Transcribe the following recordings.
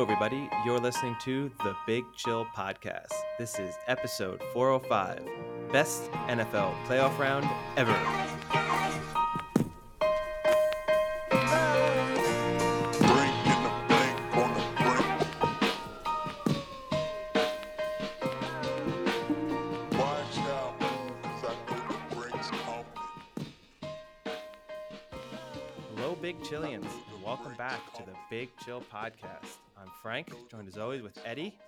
Hello, everybody. You're listening to the Big Chill Podcast. This is episode 405 Best NFL Playoff Round Ever. Hello, Big Chillians, and welcome back to the Big Chill Podcast. Frank, joined as always with Eddie.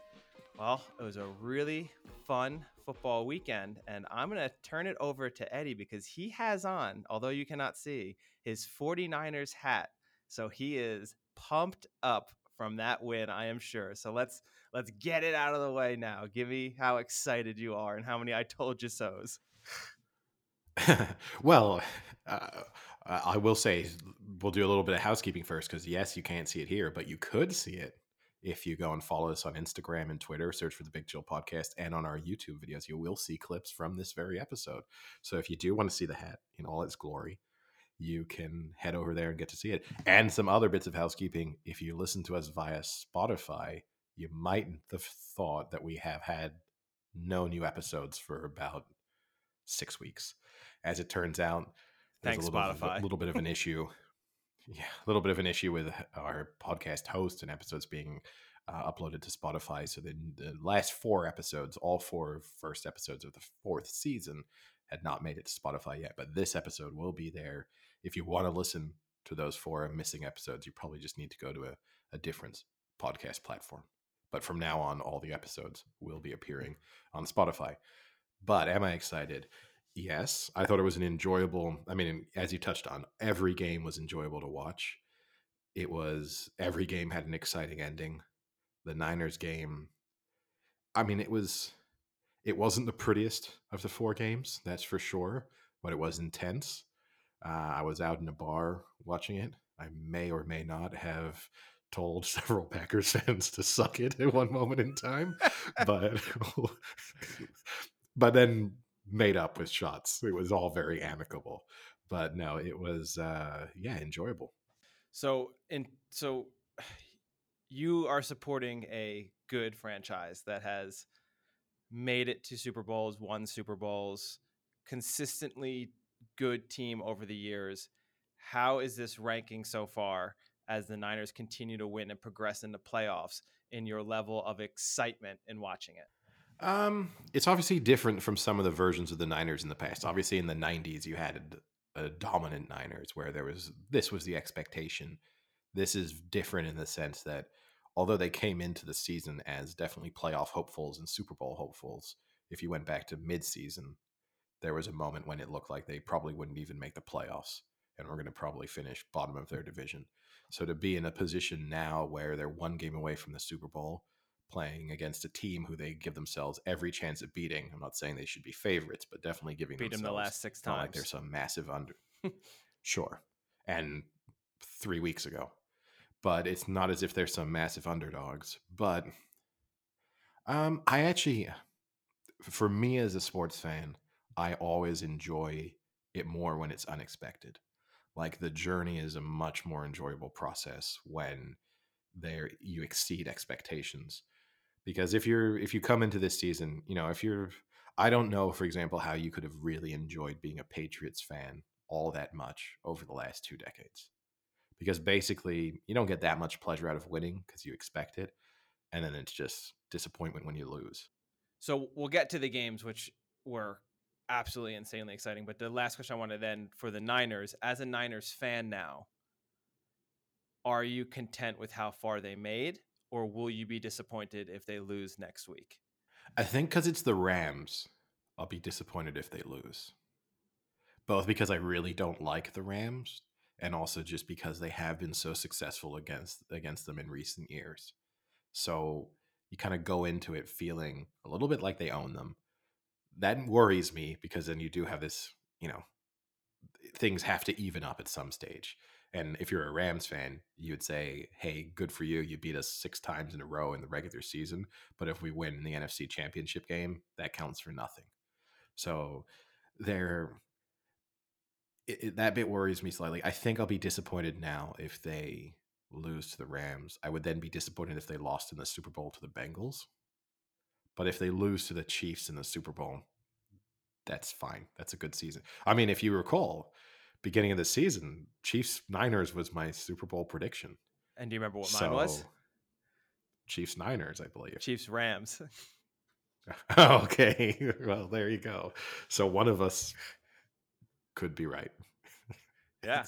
Well, it was a really fun football weekend, and I'm going to turn it over to Eddie because he has on, although you cannot see, his 49ers hat. So he is pumped up from that win, I am sure. So let's let's get it out of the way now. Give me how excited you are and how many I told you so's. well, uh, I will say we'll do a little bit of housekeeping first because yes, you can't see it here, but you could see it if you go and follow us on Instagram and Twitter. Search for the Big Chill Podcast, and on our YouTube videos, you will see clips from this very episode. So if you do want to see the hat in all its glory, you can head over there and get to see it. And some other bits of housekeeping. If you listen to us via Spotify, you might have thought that we have had no new episodes for about six weeks. As it turns out, there's Thanks, a little, bit of- a little bit of an issue. Yeah, a little bit of an issue with our podcast host and episodes being uh, uploaded to Spotify. So the, the last four episodes, all four first episodes of the fourth season, had not made it to Spotify yet. But this episode will be there. If you want to listen to those four missing episodes, you probably just need to go to a, a different podcast platform. But from now on, all the episodes will be appearing on Spotify. But am I excited? Yes, I thought it was an enjoyable. I mean, as you touched on, every game was enjoyable to watch. It was every game had an exciting ending. The Niners game, I mean, it was it wasn't the prettiest of the four games, that's for sure, but it was intense. Uh, I was out in a bar watching it. I may or may not have told several Packers fans to suck it at one moment in time, but but then made up with shots. It was all very amicable. But no, it was uh yeah, enjoyable. So in so you are supporting a good franchise that has made it to Super Bowls, won Super Bowls, consistently good team over the years. How is this ranking so far as the Niners continue to win and progress into playoffs in your level of excitement in watching it? Um, it's obviously different from some of the versions of the Niners in the past. Obviously, in the '90s, you had a dominant Niners where there was this was the expectation. This is different in the sense that although they came into the season as definitely playoff hopefuls and Super Bowl hopefuls, if you went back to midseason, there was a moment when it looked like they probably wouldn't even make the playoffs and we're going to probably finish bottom of their division. So to be in a position now where they're one game away from the Super Bowl, playing against a team who they give themselves every chance of beating. I'm not saying they should be favorites, but definitely giving Beat them the last six it's not like times. there's some massive under. sure, and three weeks ago, but it's not as if there's some massive underdogs. But um, I actually, for me as a sports fan, I always enjoy it more when it's unexpected. Like the journey is a much more enjoyable process when there you exceed expectations because if you're if you come into this season you know if you're i don't know for example how you could have really enjoyed being a patriots fan all that much over the last two decades because basically you don't get that much pleasure out of winning because you expect it and then it's just disappointment when you lose So we'll get to the games, which were absolutely insanely exciting. But the last question I wanted then for the Niners, as a Niners fan now, are you content with how far they made, or will you be disappointed if they lose next week? i think because it's the rams i'll be disappointed if they lose. Both because i really don't like the rams and also just because they have been so successful against against them in recent years. So you kind of go into it feeling a little bit like they own them. That worries me because then you do have this you know things have to even up at some stage and if you're a rams fan you would say hey good for you you beat us six times in a row in the regular season but if we win in the nfc championship game that counts for nothing so it- that bit worries me slightly. I think I'll be disappointed now if they lose to the Rams. I would then be disappointed if they lost in the Super Bowl to the Bengals. But if they lose to the Chiefs in the Super Bowl, that's fine. That's a good season. I mean, if you recall, beginning of the season, Chiefs Niners was my Super Bowl prediction. And do you remember what mine was? Chiefs Niners, I believe. Chiefs Rams. okay. Well, there you go. So one of us could be right. Yeah.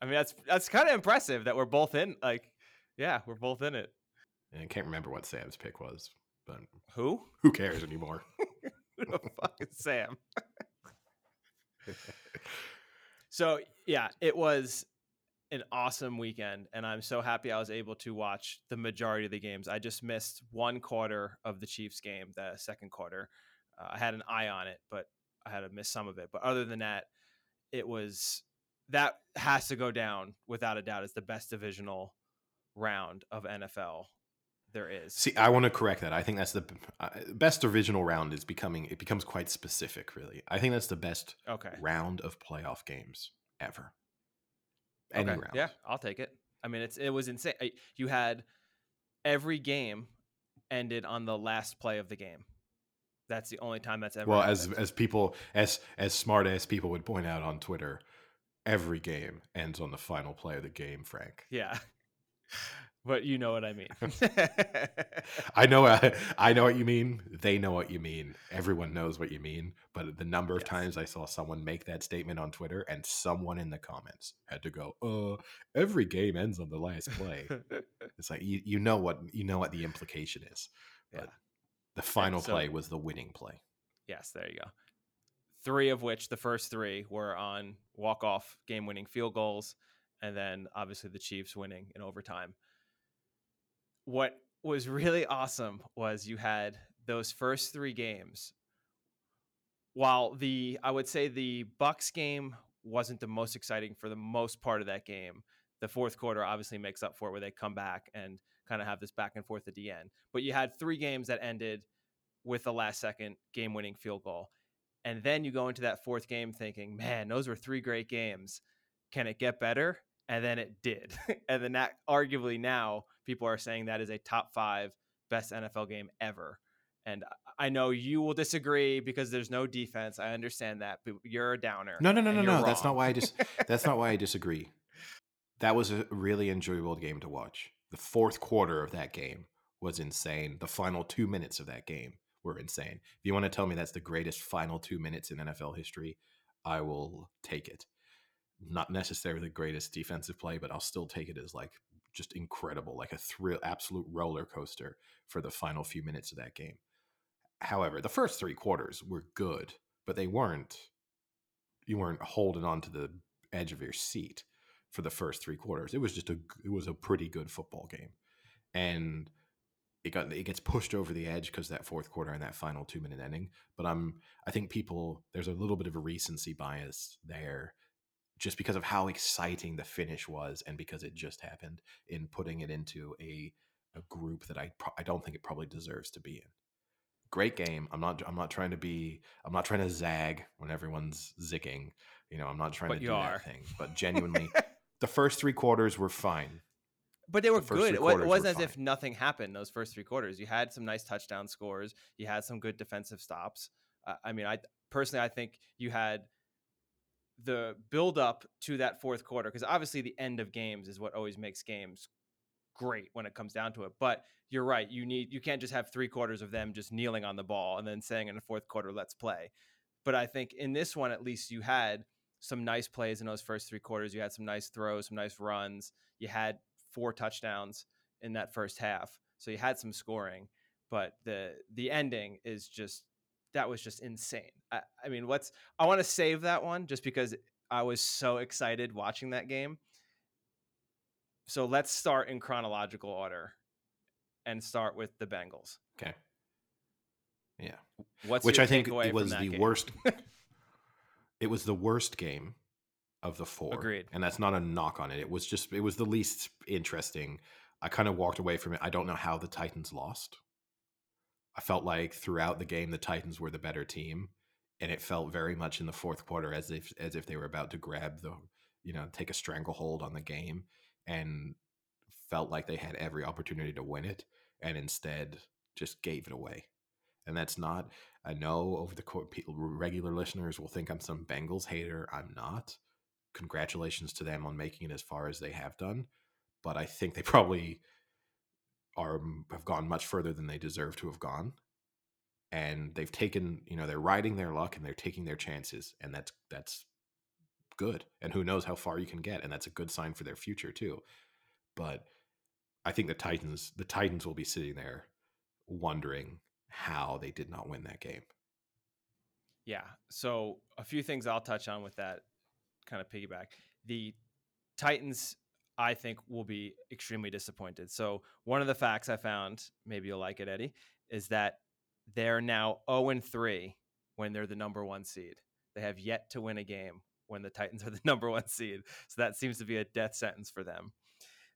I mean, that's that's kind of impressive that we're both in. Like, yeah, we're both in it. and I can't remember what Sam's pick was, but Who? who cares anymore? Fucking Sam. So yeah, it was an awesome weekend, and I'm so happy I was able to watch the majority of the games. I just missed one quarter of the Chiefs game, the second quarter. Uh, I had an eye on it, but I had to miss some of it. But other than that, it was that has to go down without a doubt as the best divisional round of NFL there is. See, I want to correct that. I think that's the uh, best divisional round is becoming it becomes quite specific. Really, I think that's the best okay. round of playoff games ever. Any okay. round. Yeah, I'll take it. I mean, it's it was insane. You had every game ended on the last play of the game. That's the only time that's ever. Well, as as people as as smart as people would point out on Twitter, every game ends on the final play of the game. Frank, yeah, but you know what I mean. I know I, I know what you mean. They know what you mean. Everyone knows what you mean. But the number of Yes. times I saw someone make that statement on Twitter, and someone in the comments had to go, "Uh, every game ends on the last play." It's like you, you know what you know what the implication is. yeah. But the final so- play was the winning play. Yes, there you go. Three of which, the first three, were on walk-off game-winning field goals, and then obviously the Chiefs winning in overtime. What was really awesome was you had those first three games. While the I would say the Bucs game wasn't the most exciting for the most part of that game. The fourth quarter obviously makes up for it, where they come back and kind of have this back and forth at the end. But you had three games that ended with the last second game winning field goal. And then you go into that fourth game thinking, man, those were three great games. Can it get better? And then it did. and then that arguably now people are saying that is a top five best NFL game ever. And I- I know you will disagree because there's no defense. I understand that, but you're a downer. No, no, no, and no, you're no. That's not why I just. That's not why I disagree. That was a really enjoyable game to watch. The fourth quarter of that game was insane. The final two minutes of that game were insane. If you want to tell me that's the greatest final two minutes in NFL history, I will take it. Not necessarily the greatest defensive play, but I'll still take it as like just incredible, like a thrill, absolute roller coaster for the final few minutes of that game. However, the first three quarters were good, but they weren't. You weren't holding on to the edge of your seat for the first three quarters. It was just a it was a pretty good football game, and it got it gets pushed over the edge because that fourth quarter and that final two minute ending. But I'm I think people there's a little bit of a recency bias there, just because of how exciting the finish was and because it just happened in putting it into a a group that I pro- I don't think it probably deserves to be in. Great game. I'm not I'm not trying to be I'm not trying to zag when everyone's zicking. You know, I'm not trying But to do are. that thing. But genuinely, the first three quarters were fine. But they were first good. It, wa- it quarters were wasn't as if nothing happened those first three quarters. You had some nice touchdown scores. You had some good defensive stops. Uh, I mean, I personally, I think you had the build up to that fourth quarter because obviously the end of games is what always makes games great when it comes down to it. But you're right. You need you can't just have three quarters of them just kneeling on the ball and then saying in the fourth quarter, let's play. But I think in this one, at least you had some nice plays in those first three quarters. You had some nice throws, some nice runs. You had four touchdowns in that first half. So you had some scoring, but the the ending is just that was just insane. I, I mean, what's I want to save that one just because I was so excited watching that game. So let's start in chronological order and start with the Bengals. Okay. Yeah. What's Which I think it was the game? worst. it was the worst game of the four. Agreed. And that's not a knock on it. It was just it was the least interesting. I kind of walked away from it. I don't know how the Titans lost. I felt like throughout the game the Titans were the better team, and it felt very much in the fourth quarter as if as if they were about to grab the you know take a stranglehold on the game, and felt like they had every opportunity to win it and instead just gave it away. And that's not, I know over the court, people, regular listeners will think I'm some Bengals hater. I'm not. Congratulations to them on making it as far as they have done. But I think they probably are mm, have gone much further than they deserve to have gone. And they've taken, you know, they're riding their luck and they're taking their chances. And that's that's good. And who knows how far you can get. And that's a good sign for their future too. But I think the Titans, the Titans will be sitting there wondering how they did not win that game. Yeah. So a few things I'll touch on with that kind of piggyback. The Titans, I think, will be extremely disappointed. So one of the facts I found, maybe you'll like it, Eddie, is that they're now 0 and 3 when they're the number one seed. They have yet to win a game when the Titans are the number one seed. So that seems to be a death sentence for them.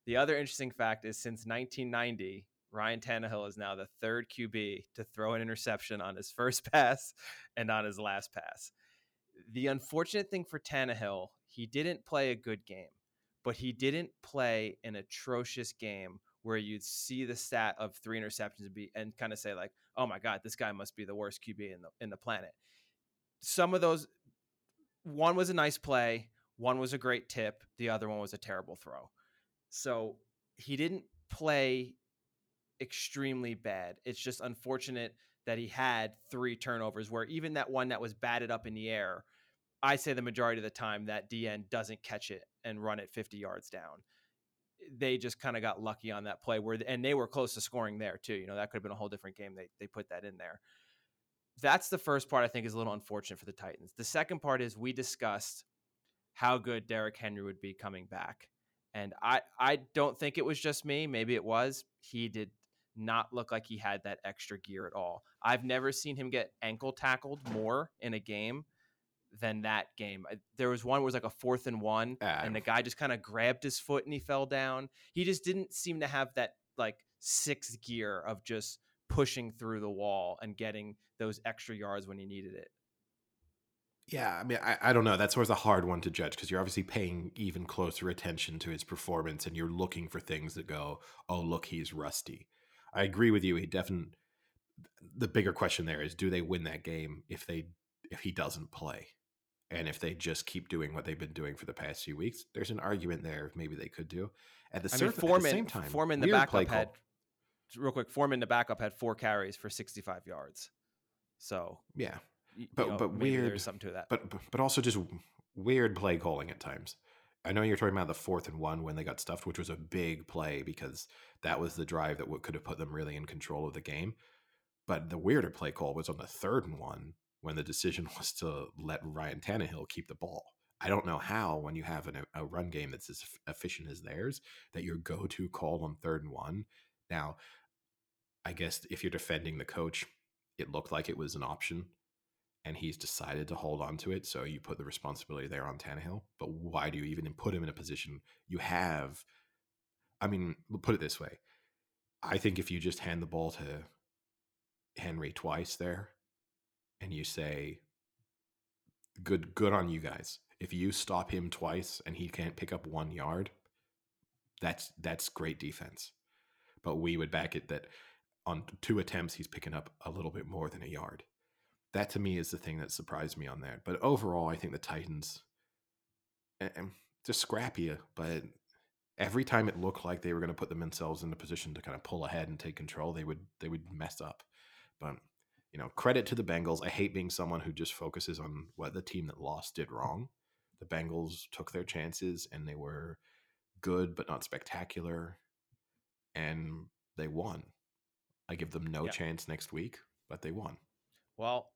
The other interesting fact is since 1990, Ryan Tannehill is now the third QB to throw an interception on his first pass and on his last pass. The unfortunate thing for Tannehill, he didn't play a good game, but he didn't play an atrocious game where you'd see the stat of three interceptions and be and kind of say like, "Oh my God, this guy must be the worst QB in the in the planet." Some of those, one was a nice play, one was a great tip, the other one was a terrible throw. So he didn't play extremely bad. It's just unfortunate that he had three turnovers where even that one that was batted up in the air, I say the majority of the time that DN doesn't catch it and run it 50 yards down. They just kind of got lucky on that play where and they were close to scoring there too. You know, that could have been a whole different game. They they put that in there. That's the first part I think is a little unfortunate for the Titans. The second part is we discussed how good Derrick Henry would be coming back. And I I don't think it was just me. Maybe it was. He did not look like he had that extra gear at all. I've never seen him get ankle tackled more in a game than that game. There was one was like a fourth and one, uh, and the guy just kind of grabbed his foot and he fell down. He just didn't seem to have that like sixth gear of just pushing through the wall and getting those extra yards when he needed it. Yeah, I mean, I, I don't know. That's always a hard one to judge because you're obviously paying even closer attention to his performance and you're looking for things that go, oh, look, he's rusty. I agree with you. He definitely. The bigger question there is: Do they win that game if they if he doesn't play, and if they just keep doing what they've been doing for the past few weeks? There's an argument there. Maybe they could do. At the, I mean, Foreman, at the same time, Foreman the backup had real quick. Foreman the backup had four carries for 65 yards. So yeah, but know, but weird. There's something to that. But but also just weird play calling at times. I know you're talking about the fourth and one when they got stuffed, which was a big play because that was the drive that could have put them really in control of the game. But the weirder play call was on the third and one when the decision was to let Ryan Tannehill keep the ball. I don't know how, when you have an, a run game that's as efficient as theirs, that your go to call on third and one. Now, I guess if you're defending the coach, it looked like it was an option and he's decided to hold on to it. So you put the responsibility there on Tannehill. But why do you even put him in a position you have? I mean, put it this way. I think if you just hand the ball to Henry twice there and you say, good, good on you guys. If you stop him twice and he can't pick up one yard, that's that's great defense. But we would back it that on two attempts he's picking up a little bit more than a yard that to me is the thing that surprised me on that. But overall, I think the Titans, eh, eh, just scrappy, uh, but every time it looked like they were going to put themselves in a position to kind of pull ahead and take control, they would they would mess up. But you know, credit to the Bengals. I hate being someone who just focuses on what the team that lost did wrong. The Bengals took their chances and they were good but not spectacular, and they won. I give them no chance next week, but they won. Well,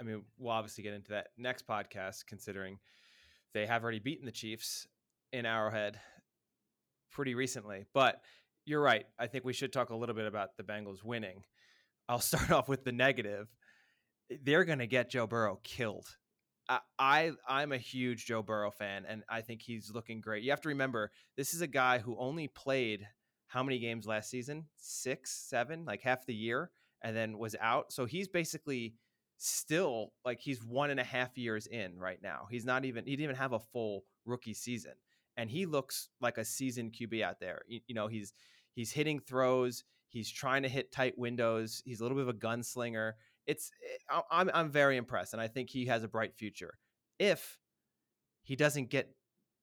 I mean, we'll obviously get into that next podcast, considering they have already beaten the Chiefs in Arrowhead pretty recently. But you're right. I think we should talk a little bit about the Bengals winning. I'll start off with the negative. They're going to get Joe Burrow killed. I, I I'm a huge Joe Burrow fan, and I think he's looking great. You have to remember, this is a guy who only played how many games last season? Six, seven, like half the year, and then was out. So he's basically still like he's one and a half years in right now. He's not even he didn't even have a full rookie season. and he looks like a seasoned QB out there. You, you know, he's he's hitting throws, he's trying to hit tight windows, he's a little bit of a gunslinger. It's eh, I'm I'm very impressed, and I think he has a bright future. If he doesn't get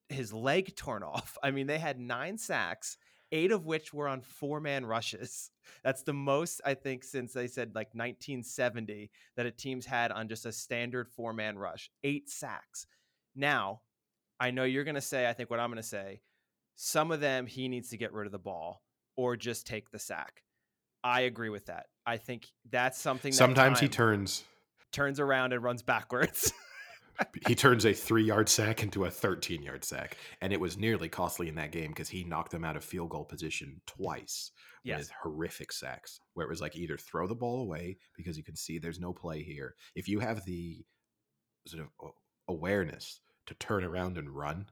his leg torn off, I mean, they had nine sacks eight of which were on four man rushes. That's the most, I think, since they said like 1970 that a team's had on just a standard four man rush. Eight sacks. Now, I know you're going to say, I think what I'm going to say, some of them he needs to get rid of the ball or just take the sack. I agree with that. I think that's something that Sometimes he turns turns around and runs backwards. he turns a three yard sack into a 13 yard sack. And it was nearly costly in that game because he knocked them out of field goal position twice yes. with horrific sacks, where it was like either throw the ball away because you can see there's no play here. If you have the sort of awareness to turn around and run,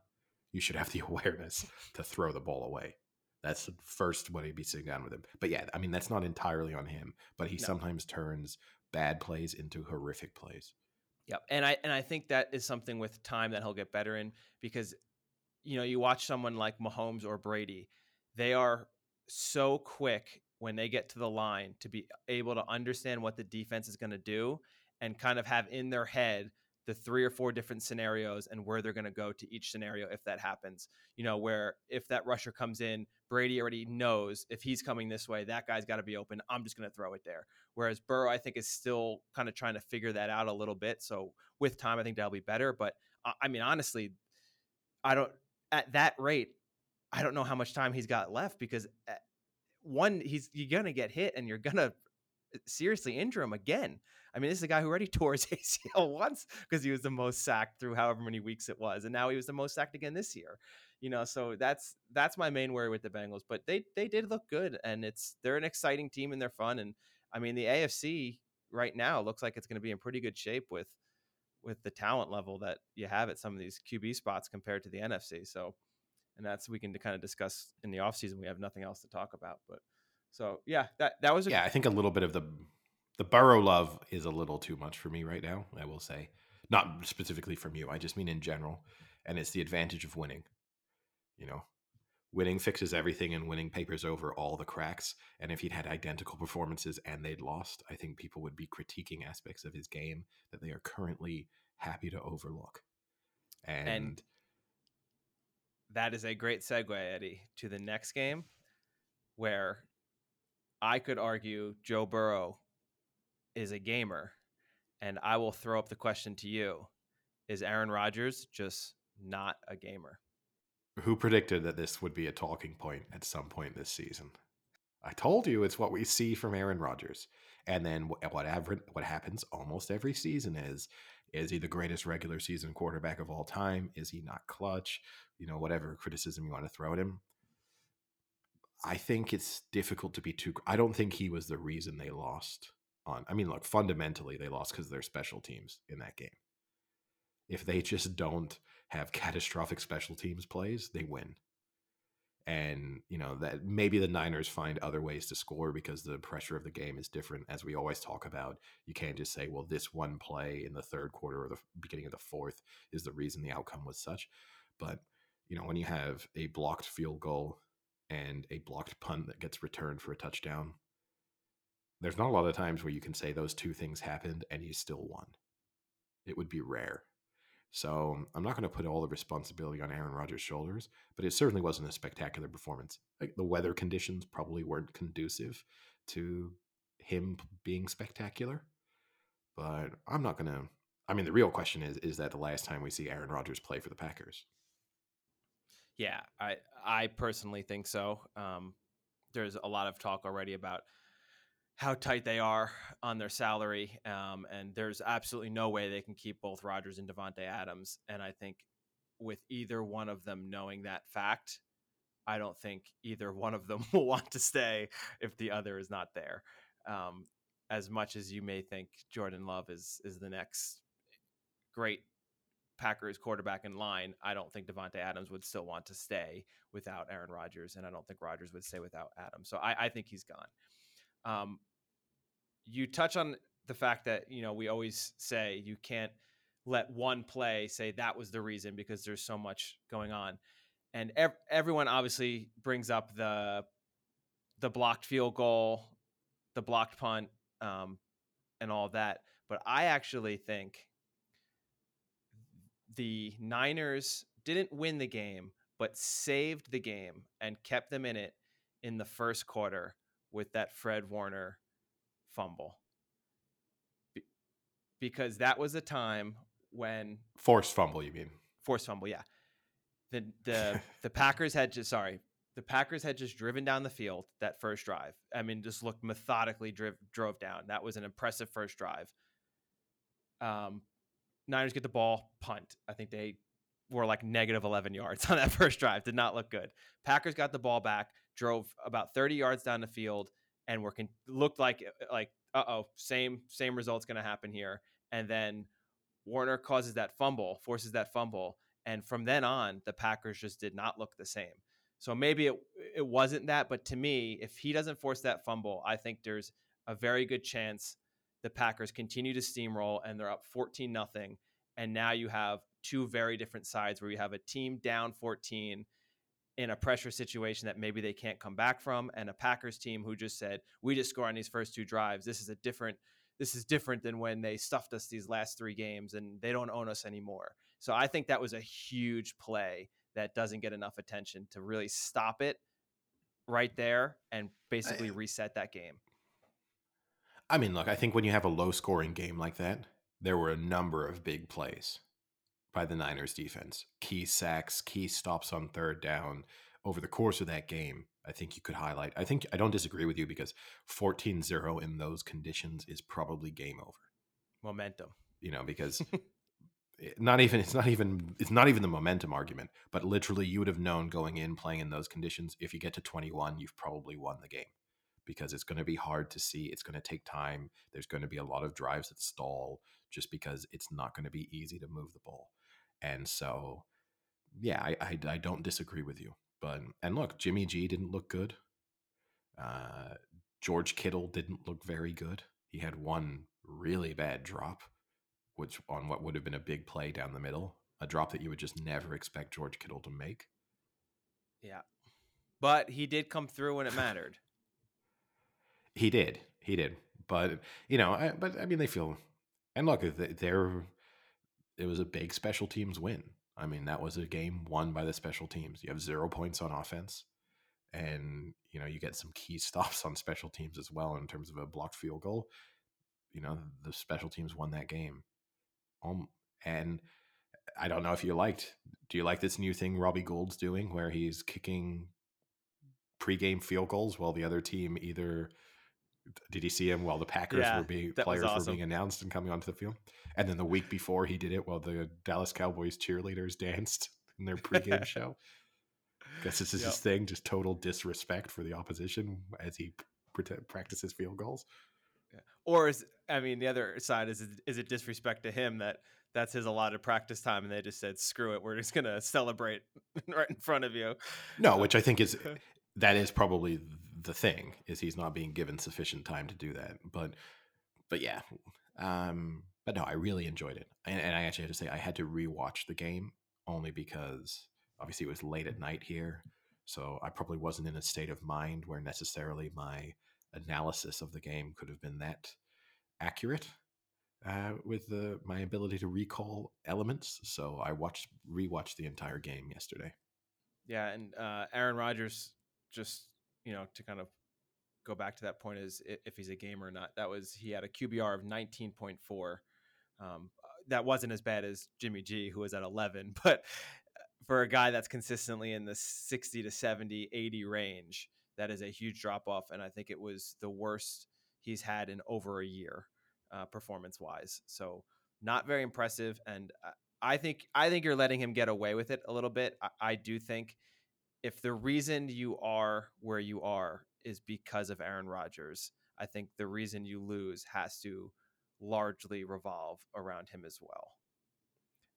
you should have the awareness to throw the ball away. That's the first way to be sitting down with him. But yeah, I mean, that's not entirely on him, but he no. sometimes turns bad plays into horrific plays. Yep. And I and I think that is something with time that he'll get better in because you know, you watch someone like Mahomes or Brady, they are so quick when they get to the line to be able to understand what the defense is going to do and kind of have in their head the three or four different scenarios and where they're going to go to each scenario if that happens. You know, where if that rusher comes in, Brady already knows if he's coming this way, that guy's got to be open. I'm just going to throw it there. Whereas Burrow, I think, is still kind of trying to figure that out a little bit. So with time, I think that'll be better. But I mean, honestly, I don't, at that rate, I don't know how much time he's got left because eh, one, he's, you're going to get hit and you're going to seriously injure him again. I mean, this is a guy who already tore his ACL once because he was the most sacked through however many weeks it was, and now he was the most sacked again this year. You know, so that's that's my main worry with the Bengals. But they they did look good, and it's they're an exciting team and they're fun. And I mean, the AFC right now looks like it's going to be in pretty good shape with with the talent level that you have at some of these QB spots compared to the NFC. So, and that's we can kind of discuss in the offseason. We have nothing else to talk about, but so yeah, that that was a- yeah. I think a little bit of the the Burrow love is a little too much for me right now. I will say, not specifically from you. I just mean in general, and it's the advantage of winning. You know, winning fixes everything, and winning papers over all the cracks. And if he'd had identical performances and they'd lost, I think people would be critiquing aspects of his game that they are currently happy to overlook. and, and that is a great segue, Eddie, to the next game where I could argue Joe Burrow is a gamer, and I will throw up the question to you: Is Aaron Rodgers just not a gamer? Who predicted that this would be a talking point at some point this season? I told you it's what we see from Aaron Rodgers. And then whatever what happens almost every season is is he the greatest regular season quarterback of all time? Is he not clutch? You know, whatever criticism you want to throw at him. I think it's difficult to be too. I don't think he was the reason they lost. On, I mean, look, fundamentally they lost because they're special teams in that game. If they just don't have catastrophic special teams plays, they win. And you know that maybe the Niners find other ways to score because the pressure of the game is different. As we always talk about, you can't just say, "Well, this one play in the third quarter or the beginning of the fourth is the reason the outcome was such." But you know, when you have a blocked field goal and a blocked punt that gets returned for a touchdown. There's not a lot of times where you can say those two things happened and you still won. It would be rare. So I'm not going to put all the responsibility on Aaron Rodgers' shoulders, but it certainly wasn't a spectacular performance. Like the weather conditions probably weren't conducive to him being spectacular. But I'm not going to. I mean, the real question is: is that the last time we see Aaron Rodgers play for the Packers? Yeah, I I personally think so. Um, there's a lot of talk already about how tight they are on their salary, um, and there's absolutely no way they can keep both Rodgers and Davante Adams. And I think with either one of them knowing that fact, I don't think either one of them will want to stay if the other is not there. Um, as much as you may think Jordan Love is is the next great Packers quarterback in line, I don't think Davante Adams would still want to stay without Aaron Rodgers, and I don't think Rodgers would stay without Adams. So I, I think he's gone. Um, you touch on the fact that you know we always say you can't let one play say that was the reason because there's so much going on, and ev- everyone obviously brings up the the blocked field goal, the blocked punt, um, and all that. But I actually think the Niners didn't win the game, but saved the game and kept them in it in the first quarter with that Fred Warner fumble. Be- because that was a time when Forced fumble, you mean? forced fumble, yeah. The the the Packers had just sorry, the Packers had just driven down the field that first drive. I mean, just looked methodically driv- drove down. That was an impressive first drive. Um, Niners get the ball, punt. I think they were like negative 11 yards on that first drive. Did not look good. Packers got the ball back, drove about 30 yards down the field, and were con- looked like like uh oh, same same results going to happen here. And then Warner causes that fumble, forces that fumble, and from then on, the Packers just did not look the same. So maybe it it wasn't that, but to me, if he doesn't force that fumble, I think there's a very good chance the Packers continue to steamroll and they're up 14 nothing. And now you have two very different sides where you have a team down 14 in a pressure situation that maybe they can't come back from, and a Packers team who just said, "We just score on these first two drives. This is a different. This is different than when they stuffed us these last three games, and they don't own us anymore." So I think that was a huge play that doesn't get enough attention to really stop it right there and basically reset that game. I mean, look, I think when you have a low scoring game like that, there were a number of big plays by the Niners defense. Key sacks, key stops on third down over the course of that game. I think you could highlight. I think I don't disagree with you because 14-0 in those conditions is probably game over. Momentum. You know, because eh, not even it's not even it's not even the momentum argument, but literally you would have known going in playing in those conditions if you get to 21, you've probably won the game because it's going to be hard to see. It's going to take time. There's going to be a lot of drives that stall just because it's not going to be easy to move the ball. And so, yeah, I, I, I don't disagree with you. But, and look, Jimmy G didn't look good. Uh, George Kittle didn't look very good. He had one really bad drop, which on what would have been a big play down the middle, a drop that you would just never expect George Kittle to make. Yeah. But he did come through when it mattered. He did. He did. But you know, I, but I mean, they feel. And look, they're. It was a big special teams win. I mean, that was a game won by the special teams. You have zero points on offense, and you know you get some key stops on special teams as well in terms of a blocked field goal. You know, the special teams won that game. Um, and I don't know if you liked. Do you like this new thing Robbie Gould's doing, where he's kicking pregame field goals while the other team either did you see him while the Packers Yeah, were being players were being announced and coming onto the field? And then the week before he did it while the Dallas Cowboys cheerleaders danced in their pregame show. Guess this is Yep. his thing, just total disrespect for the opposition as he prote- practices field goals. Or is I mean the other side is is it disrespect to him that that's his allotted practice time and they just said screw it we're just gonna celebrate right in front of you. No, which I think is that is probably the thing is he's not being given sufficient time to do that. But but yeah, um, but no, I really enjoyed it, and, and I actually had to say I had to rewatch the game only because obviously it was late at night here, so I probably wasn't in a state of mind where necessarily my analysis of the game could have been that accurate uh, with the, my ability to recall elements. So I watched rewatched the entire game yesterday. Yeah, and uh, Aaron Rodgers, just you know, to kind of go back to that point, is if he's a gamer or not. That was he had a QBR of nineteen point four. Um, that wasn't as bad as Jimmy G, who was at eleven, but uh, for a guy that's consistently in the 60 to 70, 80 range, that is a huge drop off. And I think it was the worst he's had in over a year, uh, performance wise. So not very impressive. And I- I think I think you're letting him get away with it a little bit. I, I do think if the reason you are where you are is because of Aaron Rodgers, I think the reason you lose has to largely revolve around him as well.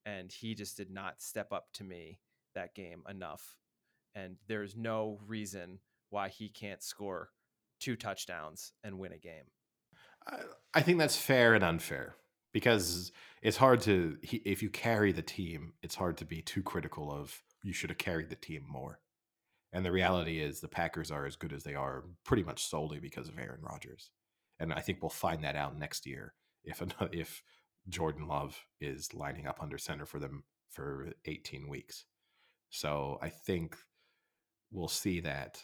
And he just did not step up to me that game enough. And there's no reason why he can't score two touchdowns and win a game. I- I think that's fair and unfair because it's hard to if you carry the team, it's hard to be too critical of you should have carried the team more. And the reality is the Packers are as good as they are pretty much solely because of Aaron Rodgers. And I think we'll find that out next year if if Jordan Love is lining up under center for them for 18 weeks. So I think we'll see that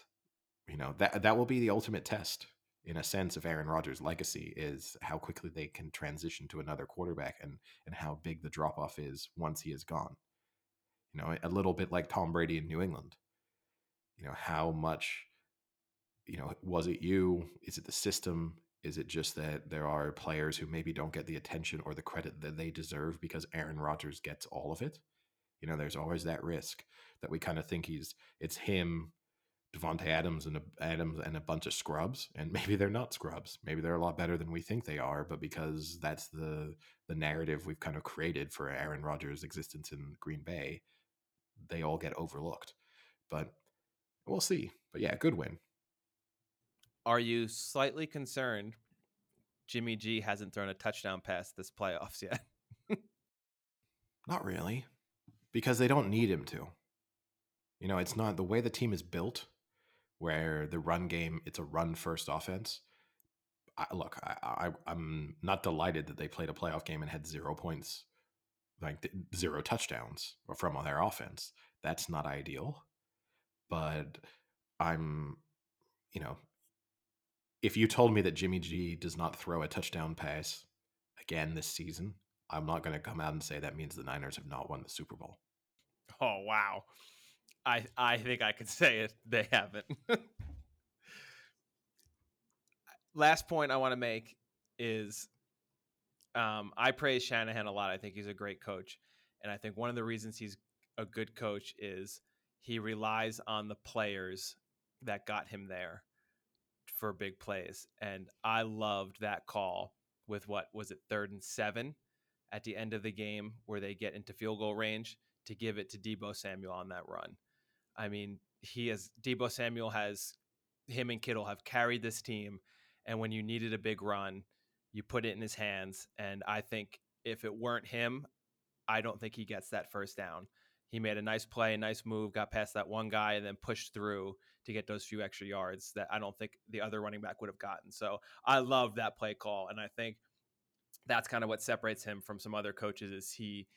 you know that that will be the ultimate test in a sense of Aaron Rodgers' legacy is how quickly they can transition to another quarterback and and how big the drop off is once he is gone. You know, a little bit like Tom Brady in New England. You know, how much you know, was it you? Is it the system? Is it just that there are players who maybe don't get the attention or the credit that they deserve because Aaron Rodgers gets all of it? You know, there's always that risk that we kind of think he's it's him Davante Adams and a, Adams and a bunch of scrubs, and maybe they're not scrubs. Maybe they're a lot better than we think they are, but because that's the the narrative we've kind of created for Aaron Rodgers' existence in Green Bay, they all get overlooked. But we'll see. But yeah, good win. Are you slightly concerned Jimmy G hasn't thrown a touchdown pass this playoffs yet? not really, because they don't need him to. You know, it's not the way the team is built where the run game it's a run first offense. I, look, I, I am not delighted that they played a playoff game and had zero points, like zero touchdowns from their offense. That's not ideal, but I'm, you know, if you told me that Jimmy G does not throw a touchdown pass again this season, I'm not going to come out and say that means the Niners have not won the Super Bowl. Oh wow. I I think I could say it. They haven't. Last point I want to make is um, I praise Shanahan a lot. I think he's a great coach, and I think one of the reasons he's a good coach is he relies on the players that got him there for big plays. And I loved that call with what was it, third and seven at the end of the game where they get into field goal range to give it to Deebo Samuel on that run. I mean, he has Deebo Samuel has him and Kittle have carried this team, and when you needed a big run, you put it in his hands. And I think if it weren't him, I don't think he gets that first down. He made a nice play, a nice move, got past that one guy, and then pushed through to get those few extra yards that I don't think the other running back would have gotten. So I love that play call, and I think that's kind of what separates him from some other coaches. Is he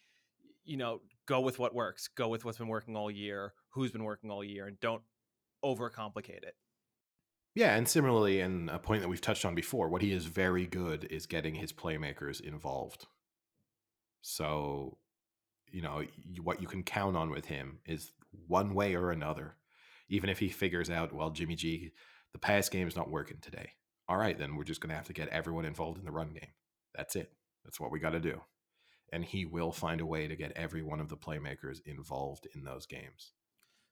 you know, go with what works, go with what's been working all year, who's been working all year, and don't overcomplicate it. Yeah, and similarly, and a point that we've touched on before, what he is very good is getting his playmakers involved. So, you know, you, what you can count on with him is one way or another. Even if he figures out, well, Jimmy G, the pass game is not working today. All right, then we're just going to have to get everyone involved in the run game. That's it. That's what we got to do and he will find a way to get every one of the playmakers involved in those games.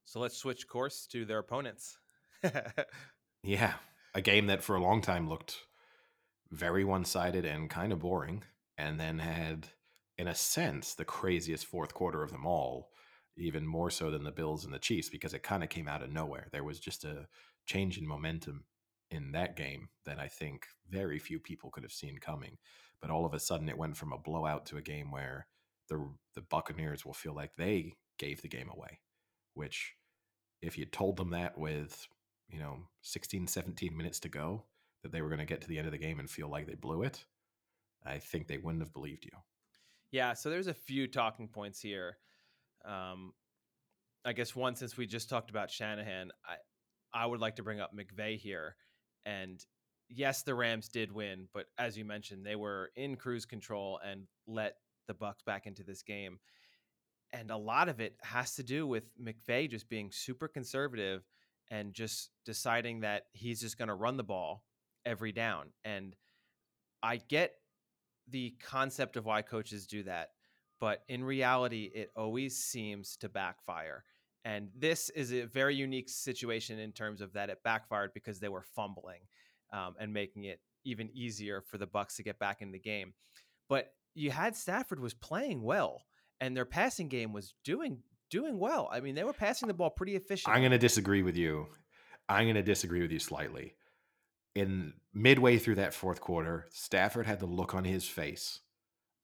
So let's switch course to their opponents. yeah, a game that for a long time looked very one-sided and kind of boring and then had in a sense the craziest fourth quarter of them all even more so than the Bills and the Chiefs because it kind of came out of nowhere. There was just a change in momentum in that game that I think very few people could have seen coming but all of a sudden it went from a blowout to a game where the the Buccaneers will feel like they gave the game away, which if you told them that with, you know, 16 17 minutes to go that they were going to get to the end of the game and feel like they blew it, I think they wouldn't have believed you. Yeah, so there's a few talking points here. Um, I guess one since we just talked about Shanahan, I I would like to bring up McVay here, and yes, the Rams did win, but as you mentioned, they were in cruise control and let the Bucs back into this game. And a lot of it has to do with McVay just being super conservative and just deciding that he's just going to run the ball every down. And I get the concept of why coaches do that, but in reality, it always seems to backfire. And this is a very unique situation in terms of that it backfired because they were fumbling um, and making it even easier for the Bucs to get back in the game. But you had Stafford was playing well, and their passing game was doing doing well. I mean, they were passing the ball pretty efficiently. I'm going to disagree with you. I'm going to disagree with you slightly. In midway through that fourth quarter, Stafford had the look on his face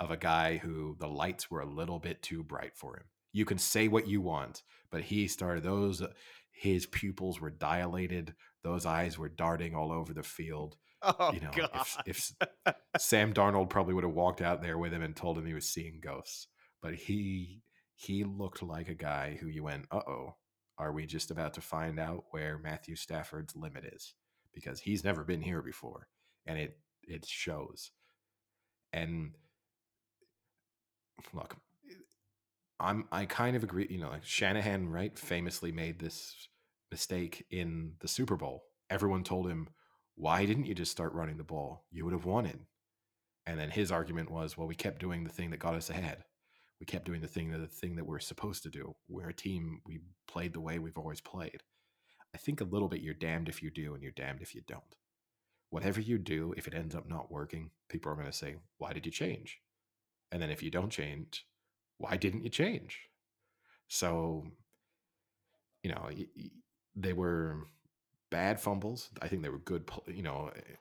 of a guy who the lights were a little bit too bright for him. You can say what you want, but he started those. His pupils were dilated. Those eyes were darting all over the field. Oh you know, god. if, if Sam Darnold probably would have walked out there with him and told him he was seeing ghosts, but he he looked like a guy who you went, uh oh, are we just about to find out where Matthew Stafford's limit is? Because he's never been here before, and it it shows. And look, I'm I kind of agree. You know, like Shanahan, right, famously made this mistake in the Super Bowl. Everyone told him, "Why didn't you just start running the ball? You would have won it. And then his argument was, "Well, we kept doing the thing that got us ahead. We kept doing the thing that the thing that we're supposed to do. We're a team. We played the way we've always played." I think a little bit you're damned if you do and you're damned if you don't. Whatever you do, if it ends up not working, people are going to say, "Why did you change?" And then if you don't change, why didn't you change? So, you know, they were bad fumbles. I think they were good. You know, eh,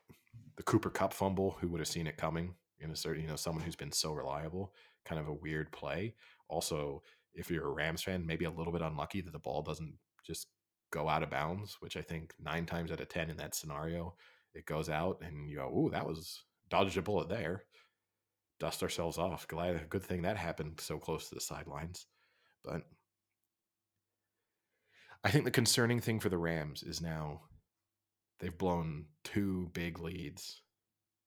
the Cooper Kupp fumble. Who would have seen it coming? In a certain, you know, someone who's been so reliable. Kind of a weird play. Also, if you're a Rams fan, maybe a little bit unlucky that the ball doesn't just go out of bounds. Which I think nine times out of ten in that scenario, it goes out, and you go, "Ooh, that was dodged a bullet there." dust ourselves off. Glad, a good thing that happened so close to the sidelines. But I think the concerning thing for the Rams is now they've blown two big leads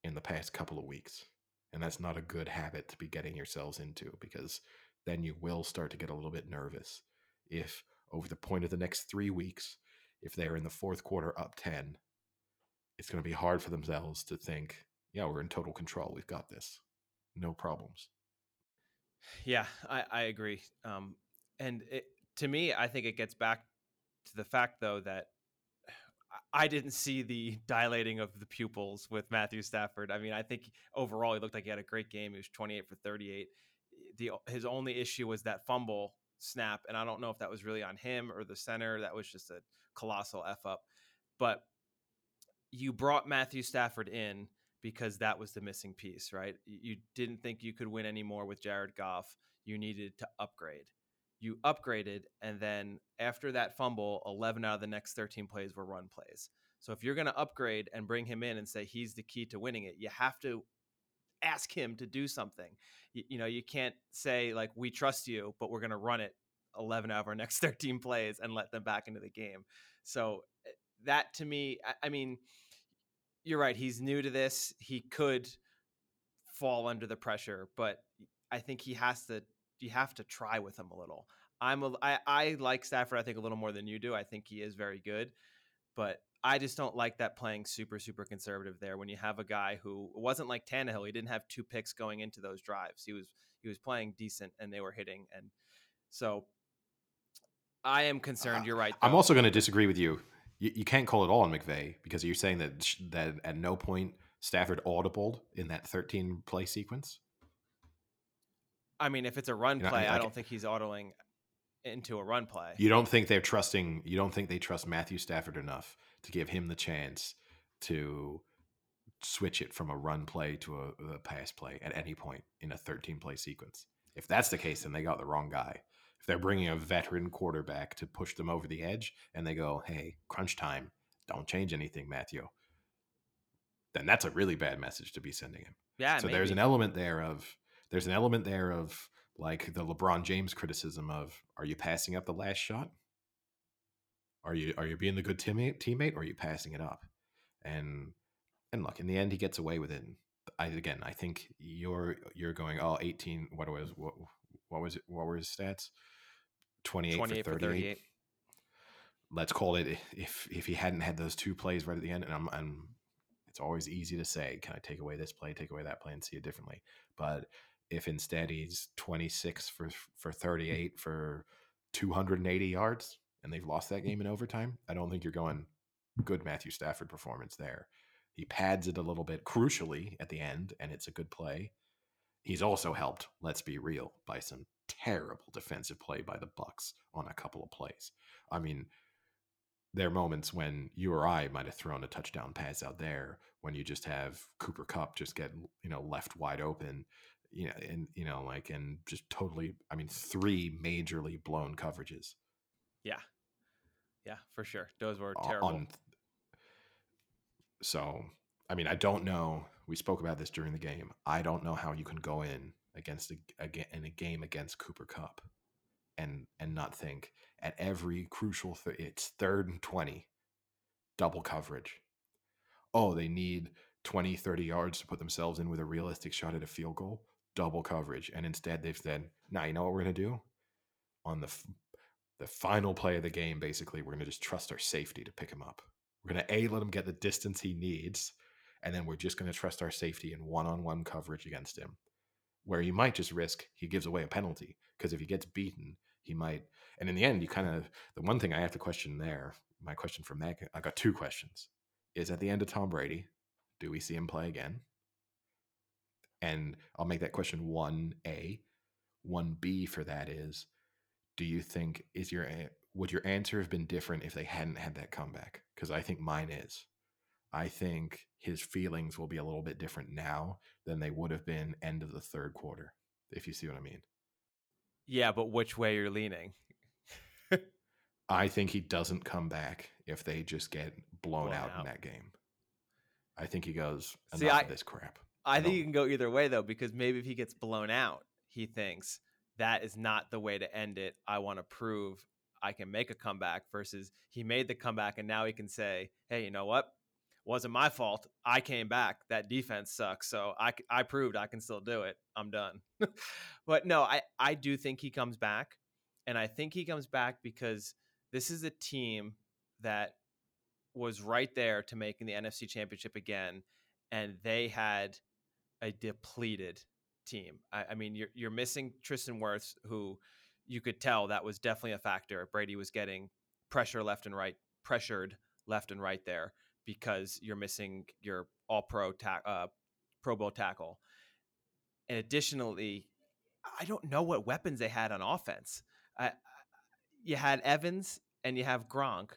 in the past couple of weeks. And that's not a good habit to be getting yourselves into because then you will start to get a little bit nervous if over the point of the next three weeks, if they're in the fourth quarter up 10, it's going to be hard for themselves to think, yeah, we're in total control. We've got this no problems. Yeah, I, I agree. Um, and it, to me, I think it gets back to the fact, though, that I didn't see the dilating of the pupils with Matthew Stafford. I mean, I think overall he looked like he had a great game. He was 28 for 38. The his only issue was that fumble snap, and I don't know if that was really on him or the center. That was just a colossal f up. But you brought Matthew Stafford in because that was the missing piece, right? You didn't think you could win anymore with Jared Goff. You needed to upgrade. You upgraded, and then after that fumble, 11 out of the next 13 plays were run plays. So if you're going to upgrade and bring him in and say he's the key to winning it, you have to ask him to do something. You, you know, you can't say like we trust you, but we're going to run it 11 out of our next 13 plays and let them back into the game. So eh, that to me, I, I mean, you're right. He's new to this. He could fall under the pressure, but I think he has to. You have to try with him a little. I'm a, I, I like Stafford. I think a little more than you do. I think he is very good, but I just don't like that playing super super conservative there. When you have a guy who wasn't like Tannehill, he didn't have two picks going into those drives. He was he was playing decent and they were hitting, and so I am concerned. You're right. Though. I'm also going to disagree with you you, you can't call it all on McVay because you're saying that that at no point Stafford audibled in that 13 play sequence. I mean, if it's a run you know, play, I, mean, I, I don't think he's autoing into a run play. You don't think they're trusting? You don't think they trust Matthew Stafford enough to give him the chance to switch it from a run play to a, a pass play at any point in a 13 play sequence? If that's the case, then they got the wrong guy if they're bringing a veteran quarterback to push them over the edge and they go, hey, crunch time, don't change anything, Matthew, then that's a really bad message to be sending him. Yeah. So maybe. there's an element there of there's an element there of like the LeBron James criticism of are you passing up the last shot? Are you are you being the good teammate teammate or are you passing it up? And and look, in the end he gets away with it. I again I think you're you're going, oh 18 what was what what was it what were his stats? 28, 28 for, 38. for 38. Let's call it if if he hadn't had those two plays right at the end, and I'm, I'm it's always easy to say, can I take away this play, take away that play, and see it differently? But if instead he's 26 for for 38 for 280 yards, and they've lost that game in overtime, I don't think you're going good Matthew Stafford performance there. He pads it a little bit crucially at the end, and it's a good play. He's also helped, let's be real, by some terrible defensive play by the Bucs on a couple of plays. I mean, there are moments when you or I might have thrown a touchdown pass out there when you just have Cooper Kupp just get you know left wide open. you know, and you know, like, and just totally. I mean, three majorly blown coverages. Yeah, yeah, for sure. Those were uh, terrible. on- so, I mean, I don't know. We spoke about this during the game. I don't know how you can go in against a, aga in a game against Cooper Kupp and and not think at every crucial th- it's third and 20 double coverage. Oh, they need 20 30 yards to put themselves in with a realistic shot at a field goal, double coverage. And instead they've said, "Now, you know what we're going to do? On the f- the final play of the game basically, we're going to just trust our safety to pick him up. We're going to A, let him get the distance he needs, and then we're just going to trust our safety in one on one coverage against him, where you might just risk he gives away a penalty. Because if he gets beaten, he might. And in the end, you kind of, the one thing I have to question there, my question from that, I got two questions. Is at the end of Tom Brady, do we see him play again? And I'll make that question 1A. 1B for that is, do you think is your would your answer have been different if they hadn't had that comeback? Because I think mine is. I think his feelings will be a little bit different now than they would have been end of the third quarter, if you see what I mean. yeah, but which way you're leaning? I think he doesn't come back if they just get blown, Blown out, out. in that game. I think he goes enough See, I- of this crap. I think don't- you can go either way though, because maybe if he gets blown out, he thinks that is not the way to end it. I want to prove I can make a comeback. Versus he made the comeback and now he can say, "Hey, you know what? Wasn't my fault. I came back. That defense sucks. So I, I proved I can still do it. I'm done." but no, I I do think he comes back, and I think he comes back because this is a team that was right there to making the NFC Championship again, and they had a depleted team. I, I mean, you're you're missing Tristan Wirfs, who you could tell that was definitely a factor. Brady was getting pressure left and right, pressured left and right there because you're missing your All Pro ta- uh, Pro Bowl tackle. And additionally, I don't know what weapons they had on offense. I, I- you had Evans and you have Gronk,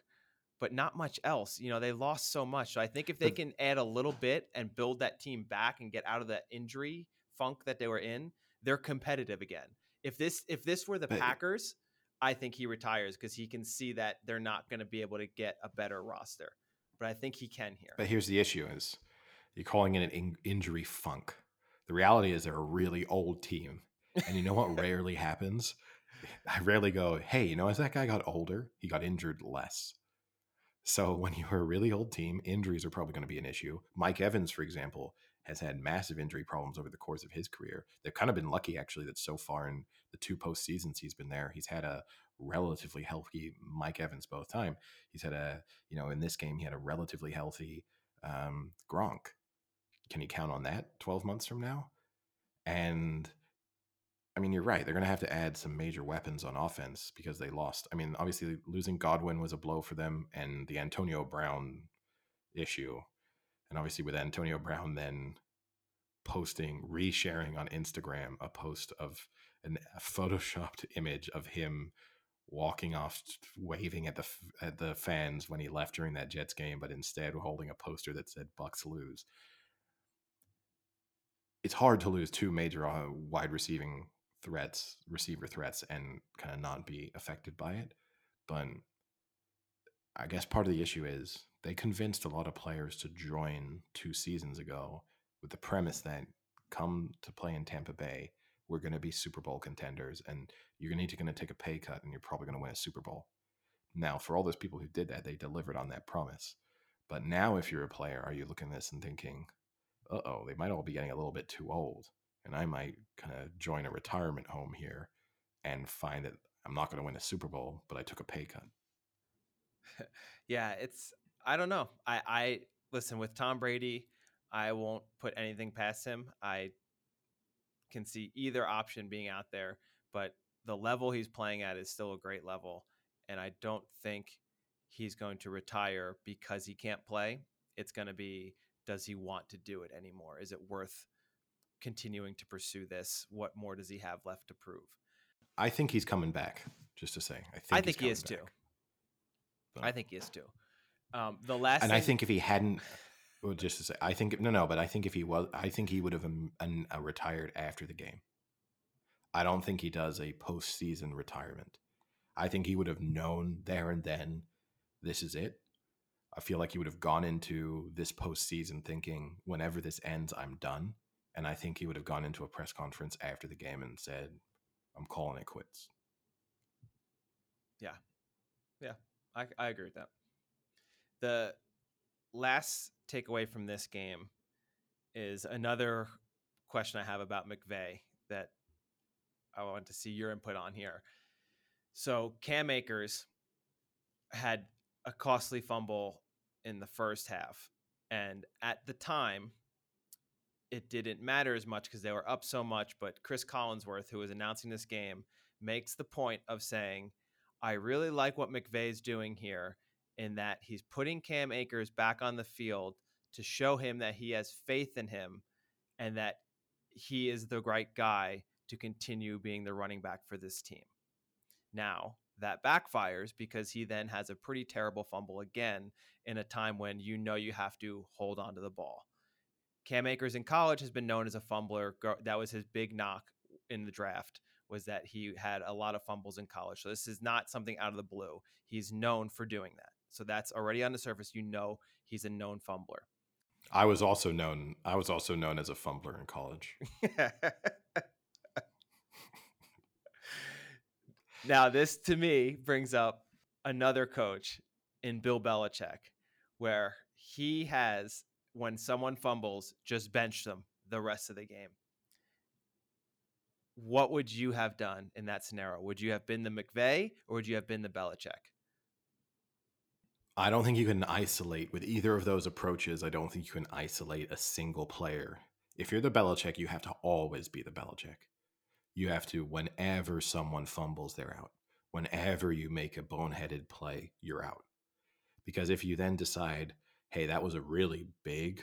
but not much else. You know, they lost so much. So I think if they can add a little bit and build that team back and get out of that injury funk that they were in, they're competitive again. If this if this were the Packers, I think he retires because he can see that they're not going to be able to get a better roster. But I think he can here. But here's the issue: is you're calling it an in- injury funk. The reality is they're a really old team, and you know what rarely happens. I rarely go, "Hey, you know, as that guy got older, he got injured less." So when you're a really old team, injuries are probably going to be an issue. Mike Evans, for example, has had massive injury problems over the course of his career. They've kind of been lucky, actually, that so far in the two postseasons he's been there, he's had a relatively healthy Mike Evans both time. He's had a, you know, in this game he had a relatively healthy um, Gronk. Can you count on that 12 months from now? And I mean, you're right. They're going to have to add some major weapons on offense because they lost. I mean, obviously, losing Godwin was a blow for them, and the Antonio Brown issue. And obviously, with Antonio Brown then posting, resharing on Instagram a post of an, a photoshopped image of him walking off, waving at the at the fans when he left during that Jets game, but instead holding a poster that said "Bucs lose." It's hard to lose two major uh, wide receiving threats, receiver threats, and kind of not be affected by it. But I guess part of the issue is they convinced a lot of players to join two seasons ago with the premise that come to play in Tampa Bay, we're going to be Super Bowl contenders, and you're going to going to take a pay cut, and you're probably going to win a Super Bowl. Now, for all those people who did that, they delivered on that promise. But now, if you're a player, are you looking at this and thinking, "Uh oh, they might all be getting a little bit too old," and I might kind of join a retirement home here and find that I'm not going to win a Super Bowl, but I took a pay cut. Yeah, it's I don't know. I I listen with Tom Brady, I won't put anything past him. I can see either option being out there, but the level he's playing at is still a great level, and I don't think he's going to retire because he can't play. It's going to be does he want to do it anymore? Is it worth continuing to pursue this? What more does he have left to prove? I think he's coming back. Just to say, I think I think he is too. But- I think he is too. Um, the last and I think if he hadn't, well, just to say, I think no, no, but I think if he was, I think he would have um, an, uh, retired after the game. I don't think he does a postseason retirement. I think he would have known there and then, this is it. I feel like he would have gone into this postseason thinking, whenever this ends, I'm done. And I think he would have gone into a press conference after the game and said, I'm calling it quits. Yeah. Yeah. I, I agree with that. The last takeaway from this game is another question I have about McVay that I want to see your input on here. So Cam Akers had a costly fumble in the first half. And at the time, it didn't matter as much because they were up so much. But Chris Collinsworth, who was announcing this game, makes the point of saying, I really like what McVay's doing here in that he's putting Cam Akers back on the field to show him that he has faith in him and that he is the right guy to continue being the running back for this team. Now, that backfires because he then has a pretty terrible fumble again in a time when you know you have to hold on to the ball. Cam Akers in college has been known as a fumbler. That was his big knock in the draft was that he had a lot of fumbles in college. So this is not something out of the blue. He's known for doing that. So that's already on the surface. You know he's a known fumbler. I was also known I was also known as a fumbler in college. now this to me brings up another coach in Bill Belichick where he has when someone fumbles, just bench them the rest of the game. What would you have done in that scenario? Would you have been the McVay or would you have been the Belichick? I don't think you can isolate with either of those approaches. I don't think you can isolate a single player. If you're the Belichick, you have to always be the Belichick. You have to, whenever someone fumbles, they're out. Whenever you make a boneheaded play, you're out. Because if you then decide, hey, that was a really big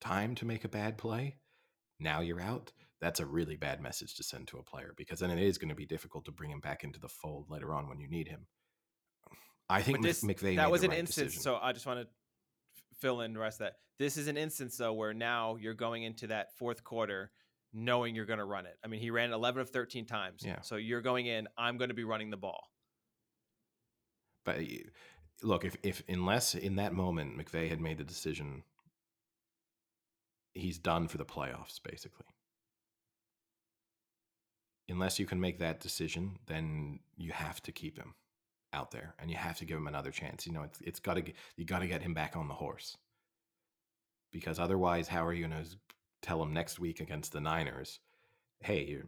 time to make a bad play. Now you're out. That's a really bad message to send to a player because then it is going to be difficult to bring him back into the fold later on when you need him. I think this, McVay that was an right instance. Decision. So I just want to fill in the rest of that. This is an instance though where now you're going into that fourth quarter knowing you're going to run it. I mean, he ran 11 of 13 times. Yeah. So you're going in. I'm going to be running the ball. But eh, look, if if unless in that moment McVay had made the decision, he's done for the playoffs, basically. Unless you can make that decision, then you have to keep him out there, and you have to give him another chance. You know, it's it's got to you got to get him back on the horse, because otherwise, how are you going to tell him next week against the Niners, "Hey, your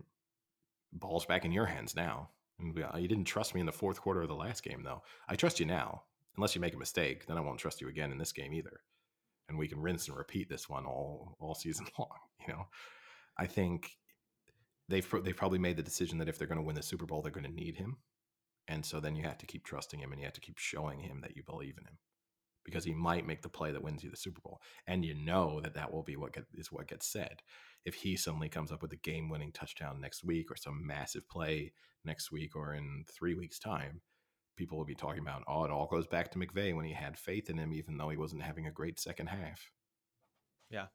ball's back in your hands now"? And you didn't trust me in the fourth quarter of the last game, though. I trust you now unless you make a mistake, then I won't trust you again in this game either. And we can rinse and repeat this one all all season long. You know, I think they've they've probably made the decision that if they're going to win the Super Bowl, they're going to need him, and so then you have to keep trusting him and you have to keep showing him that you believe in him because he might make the play that wins you the Super Bowl, and you know that that will be what get, is what gets said. If he suddenly comes up with a game-winning touchdown next week or some massive play next week or in three weeks' time, people will be talking about, oh, it all goes back to McVay when he had faith in him, even though he wasn't having a great second half. Yeah.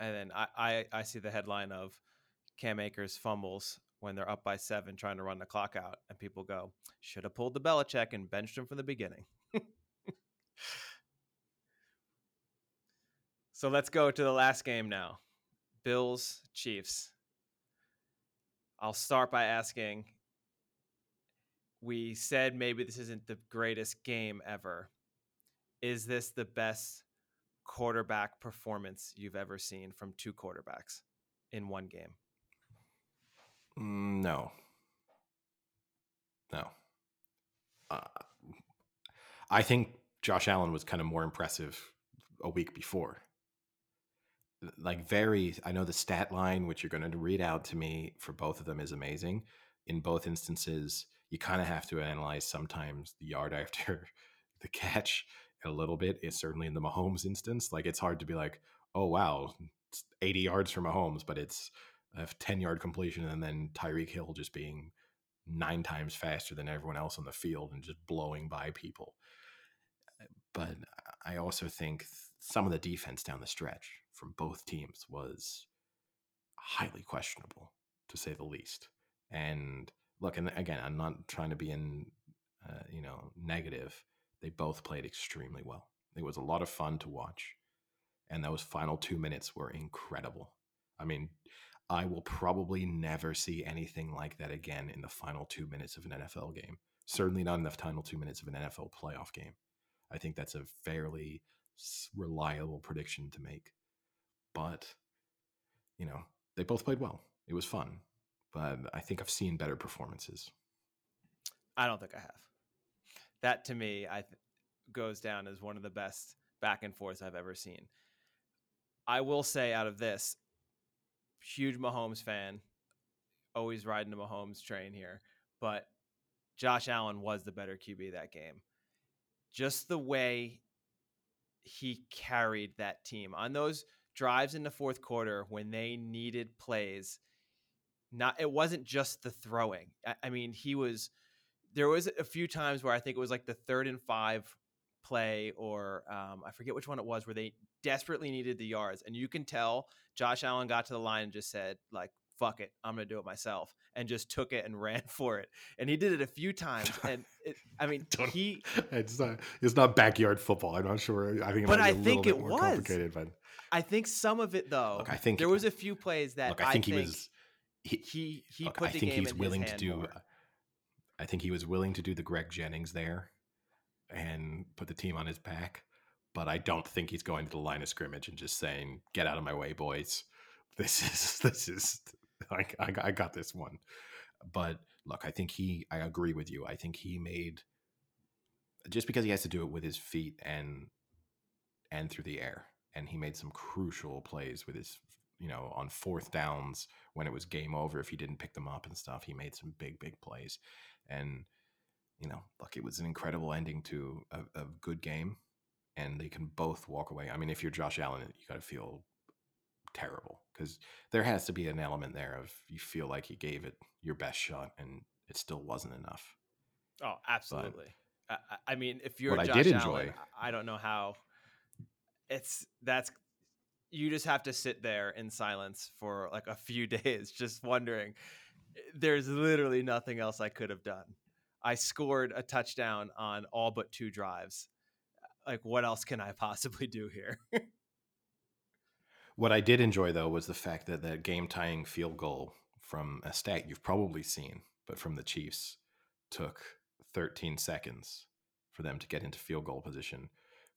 And then I, I, I see the headline of Cam Akers fumbles when they're up by seven trying to run the clock out. And people go, should have pulled the Belichick and benched him from the beginning. so let's go to the last game now Bills, Chiefs. I'll start by asking we said maybe this isn't the greatest game ever. Is this the best quarterback performance you've ever seen from two quarterbacks in one game? Mm, no. No. Uh, I think Josh Allen was kind of more impressive a week before. Like, very, I know the stat line, which you're going to read out to me for both of them, is amazing. In both instances, you kind of have to analyze sometimes the yard after the catch a little bit. It's certainly in the Mahomes instance. Like it's hard to be like, oh wow, it's 80 yards from Mahomes, but it's a 10 yard completion and then Tyreek Hill just being nine times faster than everyone else on the field and just blowing by people. But I also think some of the defense down the stretch from both teams was highly questionable, to say the least. And look, and again, I'm not trying to be in, uh, you know, negative. They both played extremely well. It was a lot of fun to watch, and those final two minutes were incredible. I mean, I will probably never see anything like that again in the final two minutes of an NFL game. Certainly not in the final two minutes of an NFL playoff game. I think that's a fairly reliable prediction to make. But, you know, they both played well. It was fun. But I think I've seen better performances. I don't think I have. That to me, I th- goes down as one of the best back and forths I've ever seen. I will say out of this, huge Mahomes fan, always riding the Mahomes train here, but Josh Allen was the better QB that game. Just the way he carried that team on those drives in the fourth quarter when they needed plays. Not it wasn't just the throwing. I, I mean, he was there was a few times where I think it was like the third and five play or um, I forget which one it was where they desperately needed the yards and you can tell Josh Allen got to the line and just said like fuck it I'm gonna do it myself and just took it and ran for it and he did it a few times and it, I mean he it's not it's not backyard football I'm not sure I think but I think it was complicated but I think some of it though look, I think there was a few plays that look, I, think I think he was he he, he look, put I think game he's in willing to do more. I think he was willing to do the Greg Jennings there and put the team on his back. But I don't think he's going to the line of scrimmage and just saying, "Get out of my way, boys." This is this is I, I, I got this one. But look, I think he. I agree with you. I think he made just because he has to do it with his feet and and through the air, and he made some crucial plays with his you know on fourth downs when it was game over if he didn't pick them up and stuff. He made some big big plays, and you know, look, it was an incredible ending to a, a good game, and they can both walk away. I mean, if you're Josh Allen, you got to feel terrible because there has to be an element there of you feel like you gave it your best shot and it still wasn't enough. Oh, absolutely. I, I- I mean, if you're What I Josh did Allen, enjoy- I don't know how. It's that's you just have to sit there in silence for like a few days, just wondering. There's literally nothing else I could have done. I scored a touchdown on all but two drives. Like, what else can I possibly do here? What I did enjoy though was the fact that that game tying field goal from a stat you've probably seen, but from the Chiefs took 13 seconds for them to get into field goal position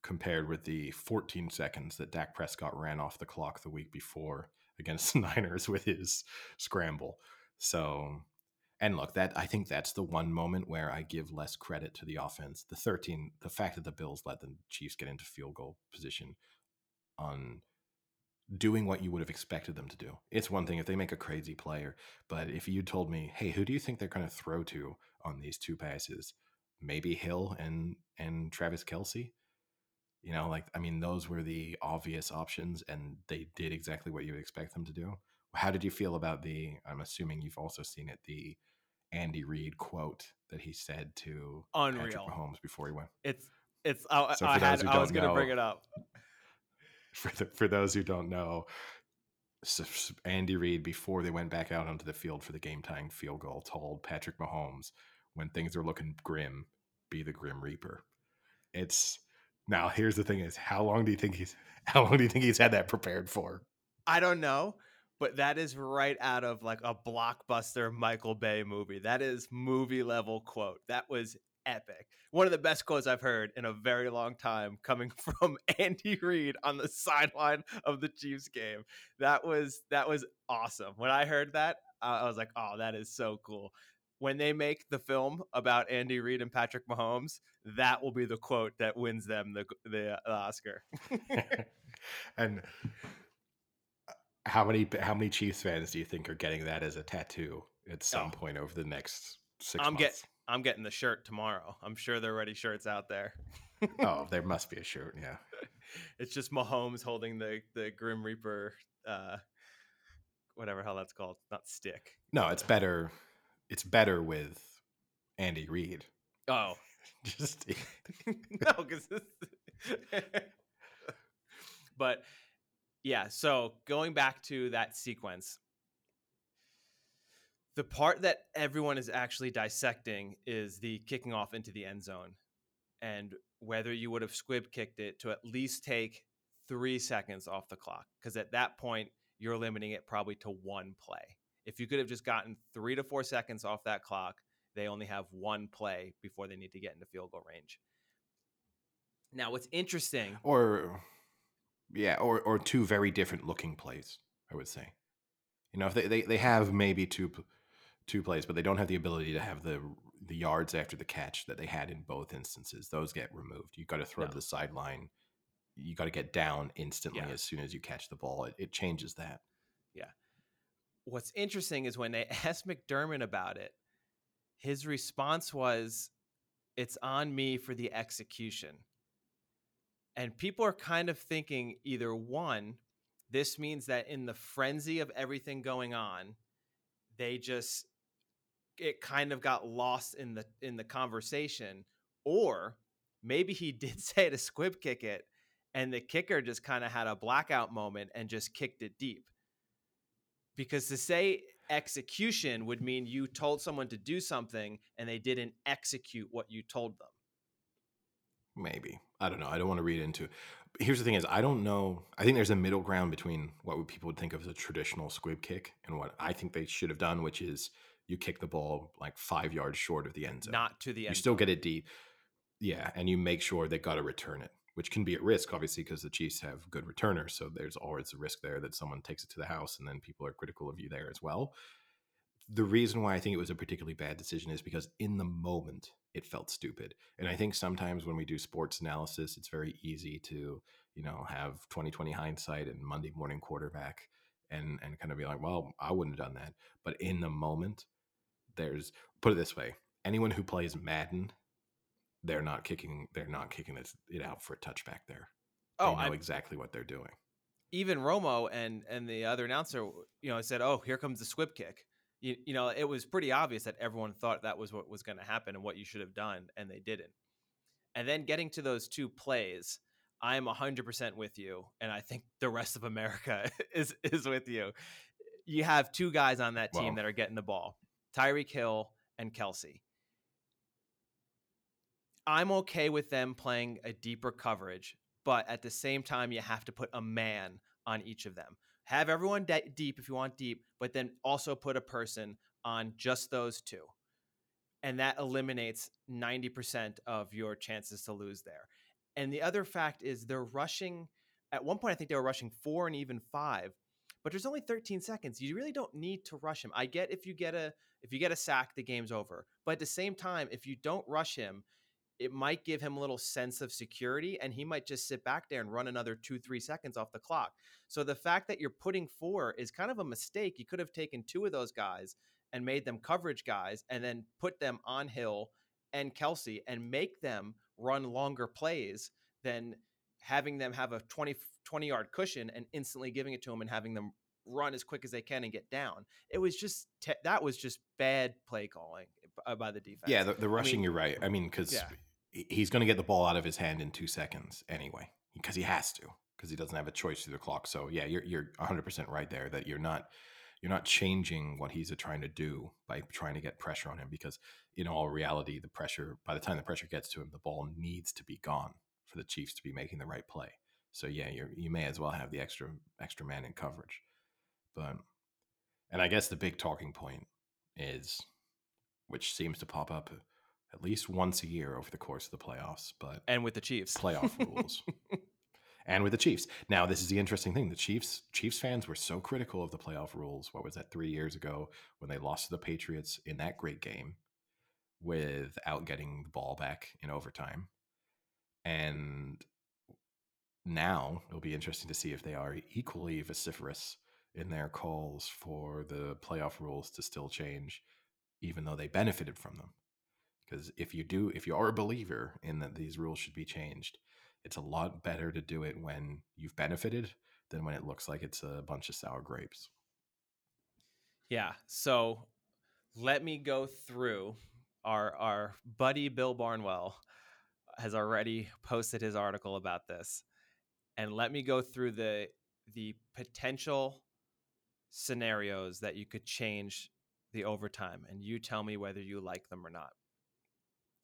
compared with the 14 seconds that Dak Prescott ran off the clock the week before against the Niners with his scramble. So and look, that I think that's the one moment where I give less credit to the offense. The 13, the fact that the Bills let the Chiefs get into field goal position on doing what you would have expected them to do. It's one thing if they make a crazy player, but if you told me, "Hey, who do you think they're going to throw to on these two passes?" Maybe Hill and and Travis Kelce. You know, like I mean, those were the obvious options, and they did exactly what you would expect them to do. How did you feel about the? I'm assuming you've also seen it. The Andy Reid quote that he said to Patrick Unreal. Mahomes before he went. It's it's. I, So I, had, I was going to bring it up. for the, for those who don't know, Andy Reid before they went back out onto the field for the game tying field goal told Patrick Mahomes when things are looking grim, be the Grim Reaper. It's now here's the thing: is how long do you think he's how long do you think he's had that prepared for? I don't know, but that is right out of like a blockbuster Michael Bay movie. That is movie level quote. That was epic. One of the best quotes I've heard in a very long time coming from Andy Reid on the sideline of the Chiefs game. That was that was awesome. When I heard that, uh, I was like, "Oh, that is so cool." When they make the film about Andy Reid and Patrick Mahomes, that will be the quote that wins them the the, the Oscar. and uh, how many how many Chiefs fans do you think are getting that as a tattoo at some Oh. point over the next six I'm get- I'm getting the shirt tomorrow. I'm sure there are already shirts out there. oh, there must be a shirt. Yeah. It's just Mahomes holding the the Grim Reaper, uh, whatever hell that's called, not stick. No, it's better. It's better with Andy Reid. Oh Just no, because but yeah, so going back to that sequence, the part that everyone is actually dissecting is the kicking off into the end zone and whether you would have squib kicked it to at least take three seconds off the clock. Because at that point, you're limiting it probably to one play. If you could have just gotten three to four seconds off that clock, they only have one play before they need to get into field goal range. Now, what's interesting, or yeah, or or two very different looking plays. I would say, you know, if they they, they have maybe two two plays, but they don't have the ability to have the the yards after the catch that they had in both instances. Those get removed. You got to throw No. to the sideline. You got to get down instantly Yeah. as soon as you catch the ball. It, it changes that. Yeah. What's interesting is when they asked McDermott about it, his response was, It's on me for the execution. And people are kind of thinking either one, this means that in the frenzy of everything going on, they just it kind of got lost in the in the conversation, or maybe he did say to squib kick it, and the kicker just kind of had a blackout moment and just kicked it deep because to say execution would mean you told someone to do something and they didn't execute what you told them. Maybe. I don't know. I don't want to read into. But here's the thing: is I don't know. I think there's a middle ground between what people would think of as a traditional squib kick and what I think they should have done, which is you kick the ball like five yards short of the end zone. Not to the end. you still get it deep. Yeah, and you make sure they got to return it, which can be at risk, obviously, because the Chiefs have good returners. So there's always a risk there that someone takes it to the house, and then people are critical of you there as well. The reason why I think it was a particularly bad decision is because in the moment it felt stupid, and I think sometimes when we do sports analysis, it's very easy to you know have 2020 hindsight and Monday morning quarterback, and and kind of be like, well, I wouldn't have done that, but in the moment, there's put it this way: anyone who plays Madden they're not kicking they're not kicking it, out for a touchback there. Oh, they know I, exactly what they're doing. even Romo and and the other announcer, you know, said, "Oh, here comes the squib kick." You, you know, it was pretty obvious that everyone thought that was what was going to happen and what you should have done, and they didn't. And then getting to those two plays, I'm 100% with you, and I think the rest of America is is with you. You have two guys on that team Well- that are getting the ball, Tyreek Hill and Kelce. I'm okay with them playing a deeper coverage, but at the same time, you have to put a man on each of them. Have everyone de- deep if you want deep, but then also put a person on just those two. And that eliminates 90% of your chances to lose there. And the other fact is they're rushing, at one point, I think they were rushing four and even five, but there's only 13 seconds. You really don't need to rush him. I get if you get a if you get a sack, the game's over. But at the same time, if you don't rush him, it might give him a little sense of security and he might just sit back there and run another two, three seconds off the clock. So the fact that you're putting four is kind of a mistake. You could have taken two of those guys and made them coverage guys and then put them on Hill and Kelce and make them run longer plays than having them have a 20, 20 yard cushion and instantly giving it to them and having them run as quick as they can and get down. It was just, te- that was just bad play calling by- by the defense. Yeah, the, the rushing. mean, you're right. I mean, because yeah. He's going to get the ball out of his hand in two seconds anyway, because he has to, because he doesn't have a choice through the clock. So yeah, you're you're 100 percent right there that you're not you're not changing what he's trying to do by trying to get pressure on him, because in all reality, the pressure by the time the pressure gets to him, the ball needs to be gone for the Chiefs to be making the right play. So yeah, you you may as well have the extra extra man in coverage, but and I guess the big talking point is, which seems to pop up at least once a year over the course of the playoffs, but and with the Chiefs. playoff rules. And with the Chiefs. Now, this is the interesting thing. The Chiefs Chiefs fans were so critical of the playoff rules. What was that 3 years ago when they lost to the Patriots in that great game without getting the ball back in overtime. And now it'll be interesting to see if they are equally vociferous in their calls for the playoff rules to still change even though they benefited from them because if you do if you are a believer in that these rules should be changed it's a lot better to do it when you've benefited than when it looks like it's a bunch of sour grapes Yeah. So let me go through our our buddy Bill Barnwell has already posted his article about this. and let me go through the the potential scenarios that you could change the overtime and you tell me whether you like them or not.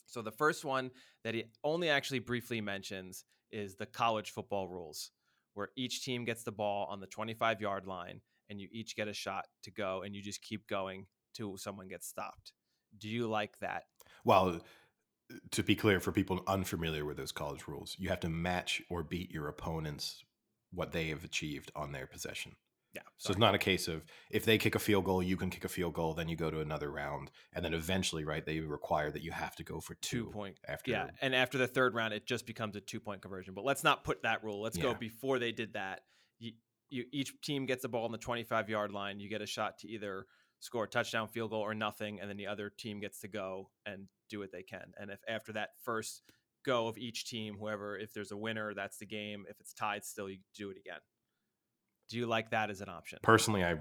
So the first one that he only actually briefly mentions is the college football rules where each team gets the ball on the 25 yard line and you each get a shot to go and you just keep going till someone gets stopped. Do you like that? Well, to be clear for people unfamiliar with those college rules, you have to match or beat your opponents what they have achieved on their possession. Yeah. So it's not a case of if they kick a field goal, you can kick a field goal, then you go to another round, and then eventually, right? They require that you have to go for two, two point after. Yeah, and after the third round, it just becomes a two point conversion. But let's not put that rule. Let's go before they did that. You, you each team gets a ball on the twenty five yard line. You get a shot to either score a touchdown, field goal, or nothing, and then the other team gets to go and do what they can. And if after that first go of each team, whoever, if there's a winner, that's the game. If it's tied, still you do it again. Do you like that as an option? Personally, I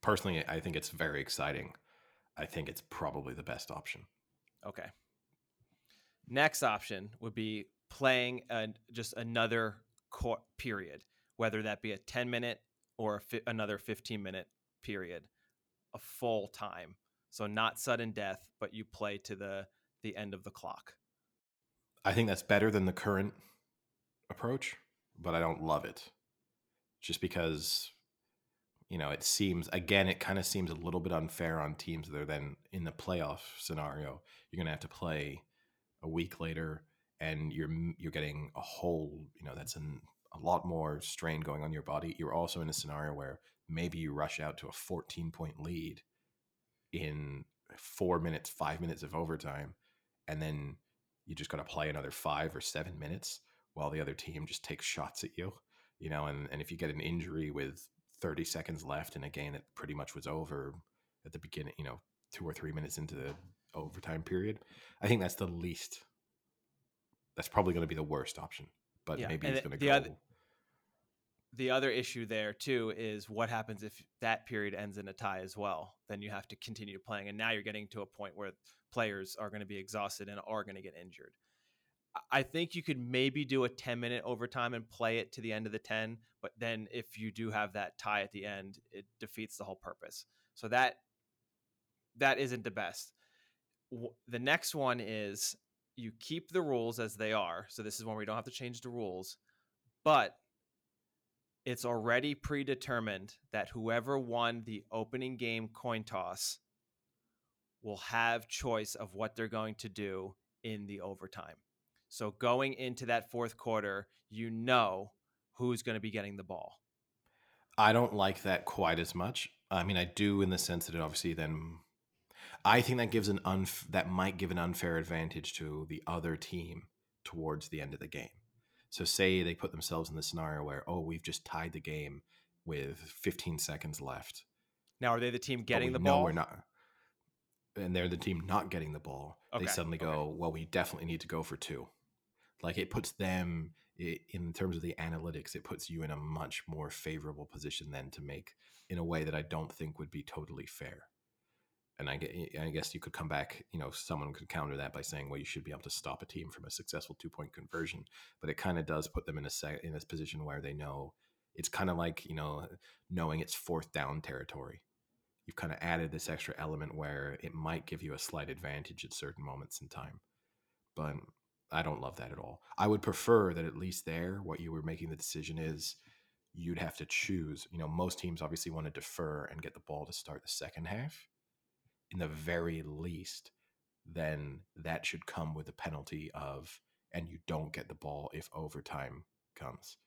personally I think it's very exciting. I think it's probably the best option. Okay. Next option would be playing an, just another court period, whether that be a 10 minute or a fi- another 15 minute period, a full time. So not sudden death, but you play to the the end of the clock. I think that's better than the current approach, but I don't love it. Just because you know, it seems again it kind of seems a little bit unfair on teams that are then in the playoff scenario. You're going to have to play a week later and you're you're getting a whole, you know, that's an, a lot more strain going on your body. You're also in a scenario where maybe you rush out to a 14 point lead in 4 minutes, 5 minutes of overtime and then you just got to play another 5 or 7 minutes while the other team just takes shots at you, you know, and and if you get an injury with 30 seconds left in a game that pretty much was over at the beginning, you know, 2 or 3 minutes into the overtime period, I think that's the least that's probably going to be the worst option. But Yeah, maybe and he's going to go other- the other issue there too is what happens if that period ends in a tie as well then you have to continue playing and now you're getting to a point where players are going to be exhausted and are going to get injured I- think you could maybe do a 10 minute overtime and play it to the end of the 10 but then if you do have that tie at the end it defeats the whole purpose so that that isn't the best the next one is you keep the rules as they are so this is when we don't have to change the rules but it's already predetermined that whoever won the opening game coin toss will have choice of what they're going to do in the overtime. So going into that fourth quarter, you know who's going to be getting the ball. I don't like that quite as much. I mean, I do in the sense that it obviously then I think that gives an unf- that might give an unfair advantage to the other team towards the end of the game. So say they put themselves in the scenario where oh, we've just tied the game with 15 seconds left. Now, are they the team getting the ball? No, we're not and they're the team not getting the ball. Okay, They suddenly okay. go, well, we definitely need to go for two. Like it puts them in terms of the analytics, it puts you in a much more favorable position then to make in a way that I don't think would be totally fair. And I, guess you could come back, you know, someone could counter that by saying, well, you should be able to stop a team from a successful two point conversion. But it kind of does put them in a se- in a position where they know it's kind of like, you know, knowing it's fourth down territory. You've kind of added this extra element where it might give you a slight advantage at certain moments in time. But I don't love that at all. I would prefer that at least there, what you were making the decision is you'd have to choose. You know, most teams obviously want to defer and get the ball to start the second half. In the very least, then that should come with a penalty of, and you don't get the ball if overtime comes.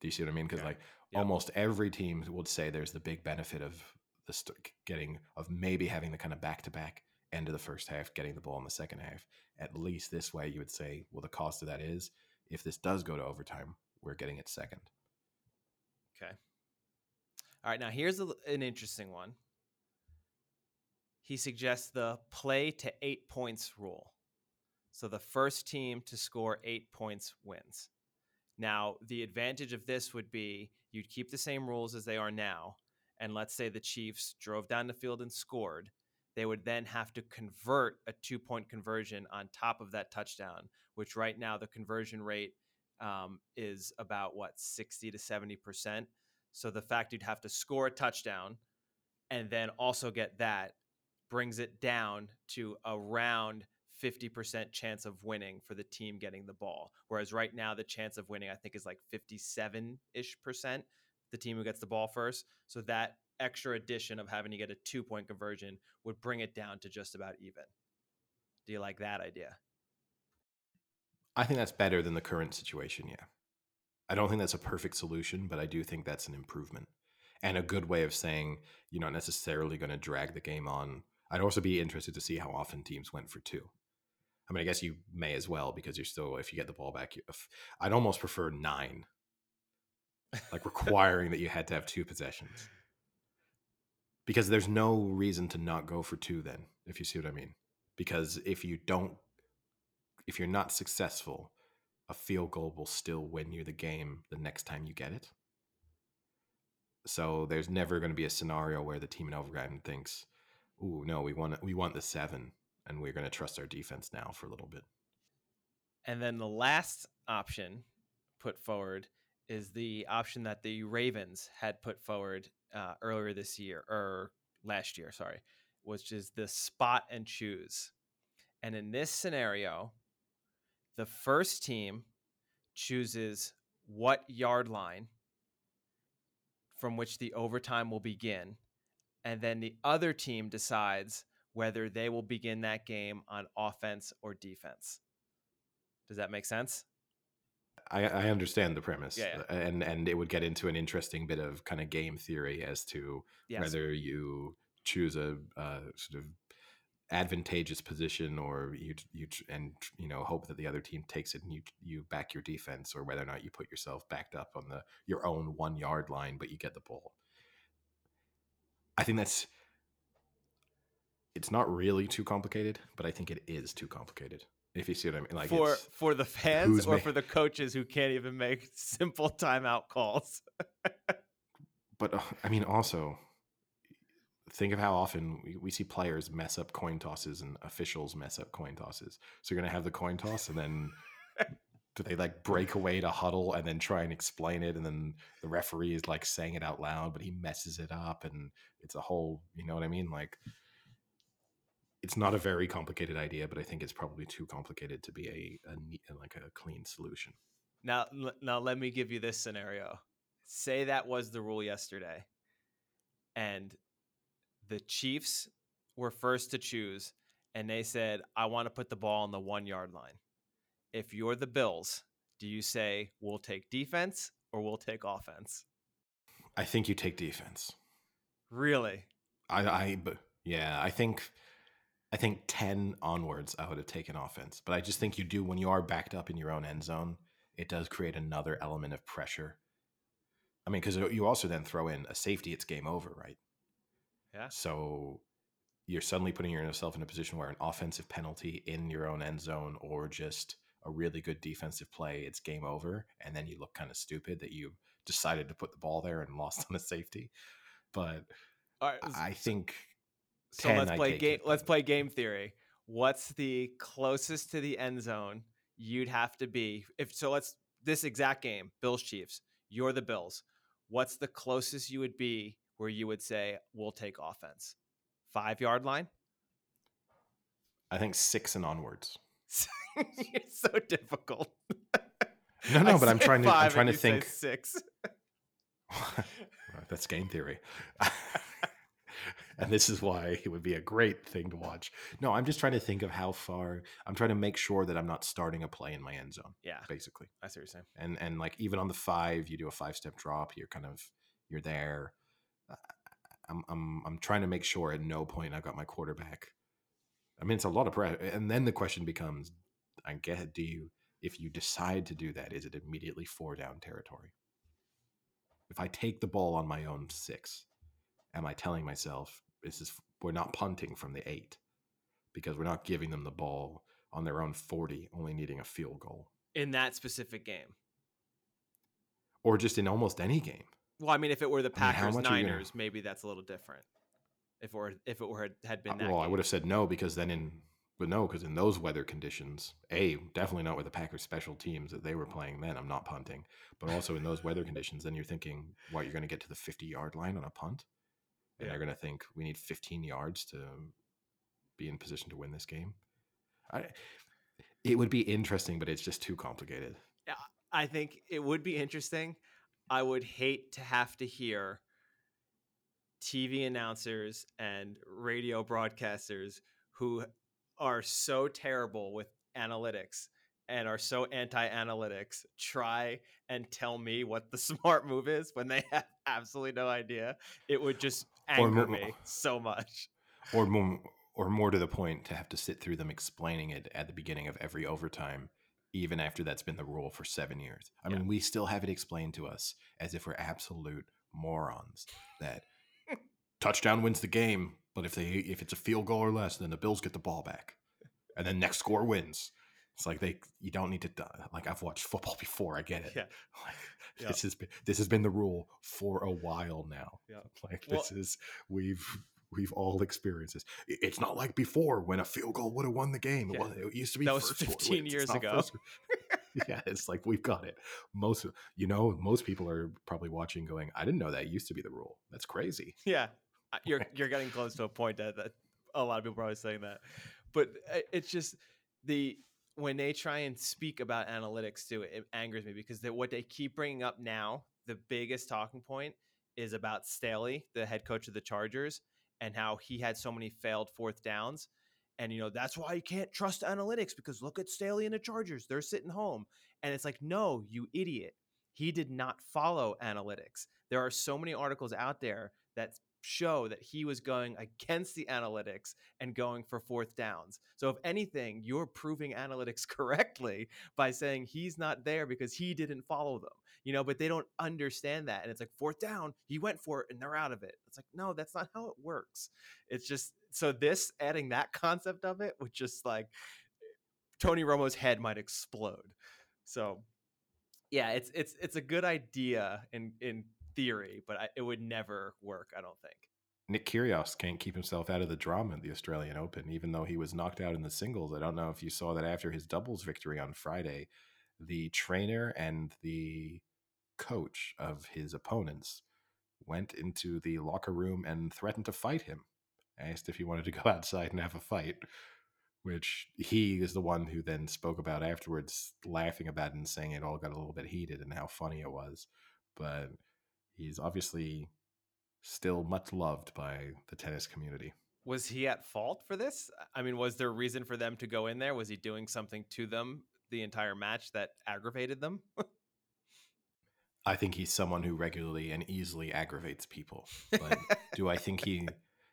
Do you see what I mean? Because Okay. like Yep. almost every team would say there's the big benefit of the st- getting of maybe having the kind of back to back end of the first half, getting the ball in the second half. At least this way, you would say, well, the cost of that is if this does go to overtime, we're getting it second. Okay. All right. Now, here's a, an interesting one. He suggests the play to eight points rule. So the first team to score eight points wins. Now, the advantage of this would be you'd keep the same rules as they are now. And let's say the Chiefs drove down the field and scored. They would then have to convert a two point conversion on top of that touchdown, which right now the conversion rate um, is about what 60 to 70 percent. So the fact you'd have to score a touchdown and then also get that brings it down to around 50% chance of winning for the team getting the ball. Whereas right now, the chance of winning, I think, is like 57 ish percent, the team who gets the ball first. So that extra addition of having to get a two point conversion would bring it down to just about even. Do you like that idea? I think that's better than the current situation. Yeah. I don't think that's a perfect solution, but I do think that's an improvement and a good way of saying you're not necessarily going to drag the game on. I'd also be interested to see how often teams went for two. I mean, I guess you may as well because you're still, if you get the ball back, you, I'd almost prefer nine, like requiring that you had to have two possessions. Because there's no reason to not go for two, then, if you see what I mean. Because if you don't, if you're not successful, a field goal will still win you the game the next time you get it. So there's never going to be a scenario where the team in overtime thinks, "Ooh, no, we want we want the seven, and we're going to trust our defense now for a little bit." And then the last option put forward is the option that the Ravens had put forward uh, earlier this year or last year, sorry, which is the spot and choose. And in this scenario, the first team chooses what yard line from which the overtime will begin. And then the other team decides whether they will begin that game on offense or defense. Does that make sense? I, I understand the premise, Yeah, yeah. and and it would get into an interesting bit of kind of game theory as to Yes. whether you choose a, a sort of advantageous position or you you and you know hope that the other team takes it and you you back your defense or whether or not you put yourself backed up on the your own one yard line but you get the ball. I think that's it's not really too complicated, but I think it is too complicated. If you see what I mean, like for for the fans or ma- for the coaches who can't even make simple timeout calls. but uh, I mean, also think of how often we, we see players mess up coin tosses and officials mess up coin tosses. So you're gonna have the coin toss, and then do they like break away to huddle and then try and explain it, and then the referee is like saying it out loud, but he messes it up, and it's a whole, you know what I mean? Like, it's not a very complicated idea, but I think it's probably too complicated to be a, a neat, like a clean solution. Now, l- now let me give you this scenario. Say that was the rule yesterday, and the Chiefs were first to choose, and they said, "I want to put the ball on the one yard line." If you're the Bills, do you say we'll take defense or we'll take offense? I think you take defense. Really? I, I, yeah, I think, I think ten onwards, I would have taken offense. But I just think you do when you are backed up in your own end zone, it does create another element of pressure. I mean, because you also then throw in a safety, it's game over, right? Yeah. So you're suddenly putting yourself in a position where an offensive penalty in your own end zone or just a really good defensive play, it's game over, and then you look kind of stupid that you decided to put the ball there and lost on a safety. But right. I think So 10, let's play game. Let's play game theory. What's the closest to the end zone you'd have to be? If so, let's this exact game, Bills Chiefs. You're the Bills. What's the closest you would be where you would say we'll take offense? Five yard line. I think six and onwards. it's so difficult. No, I no, but I'm trying to. I'm trying to think. six. That's game theory. And this is why it would be a great thing to watch. No, I'm just trying to think of how far. I'm trying to make sure that I'm not starting a play in my end zone, Yeah, basically. I see what you're saying. And and like even on the five, you do a five step drop. You're kind of you're there. I'm I'm I'm trying to make sure at no point I've got my quarterback. I mean, it's a lot of pressure. And then the question becomes, I get, do you if you decide to do that, is it immediately four down territory? If I take the ball on my own six, am I telling myself this is we're not punting from the eight because we're not giving them the ball on their own 40, only needing a field goal. In that specific game. Or just in almost any game. Well, I mean, if it were the I mean, Packers are gonna- Niners, maybe that's a little different. If it were if it were had been Uh, that well, I would have said no because then in But no, because in those weather conditions, a definitely not with the Packers special teams that they were playing then. I'm not punting, but also in those weather conditions, then you're thinking, what you're going to get to the 50 yard line on a punt, and Yeah. they're going to think we need 15 yards to be in position to win this game. I, it would be interesting, but it's just too complicated. I think it would be interesting. I would hate to have to hear TV announcers and radio broadcasters who are so terrible with analytics and are so anti-analytics try and tell me what the smart move is when they have absolutely no idea. It would just anger me so much. or more, or more to the point, to have to sit through them explaining it at the beginning of every overtime, even after that's been the rule for seven years. I Yeah. mean, we still have it explained to us as if we're absolute morons that touchdown wins the game, but if they if it's a field goal or less, then the Bills get the ball back, and then next score wins. It's like they you don't need to uh, like I've watched football before. I get it. Yeah. Like, Yeah. This has been this has been the rule for a while now. Yeah. Like Well- this is we've we've all experienced this. It's not like before when a field goal would have won the game. It, Yeah. was, it used to be That was first score 15 wins. Years ago. yeah, it's like we've got it. Most you know, most people are probably watching, going, "I didn't know that used to be the rule. That's crazy." Yeah, you're you're getting close to a point that, that a lot of people are always saying that, but uh, it's just the when they try and speak about analytics too, it angers me because what they keep bringing up now, the biggest talking point is about Staley, the head coach of the Chargers, and how he had so many failed fourth downs. And you know that's why you can't trust analytics because look at Staley and the Chargers; they're sitting home, and it's like, no, you idiot. He did not follow analytics. There are so many articles out there that show that he was going against the analytics and going for fourth downs. So if anything, you're proving analytics correctly by saying he's not there because he didn't follow them. You know, but they don't understand that. And it's like fourth down, he went for it and they're out of it. It's like, no, that's not how it works. It's just so this adding that concept of it would just like Tony Romo's head might explode. So yeah, it's it's it's a good idea in in theory, but I, it would never work. I don't think. Nick Kyrgios can't keep himself out of the drama at the Australian Open, even though he was knocked out in the singles. I don't know if you saw that after his doubles victory on Friday, the trainer and the coach of his opponents went into the locker room and threatened to fight him. Asked if he wanted to go outside and have a fight, which he is the one who then spoke about afterwards, laughing about it and saying it all got a little bit heated and how funny it was. But he's obviously still much loved by the tennis community. Was he at fault for this? I mean, was there a reason for them to go in there? Was he doing something to them the entire match that aggravated them? I think he's someone who regularly and easily aggravates people. But do I think he,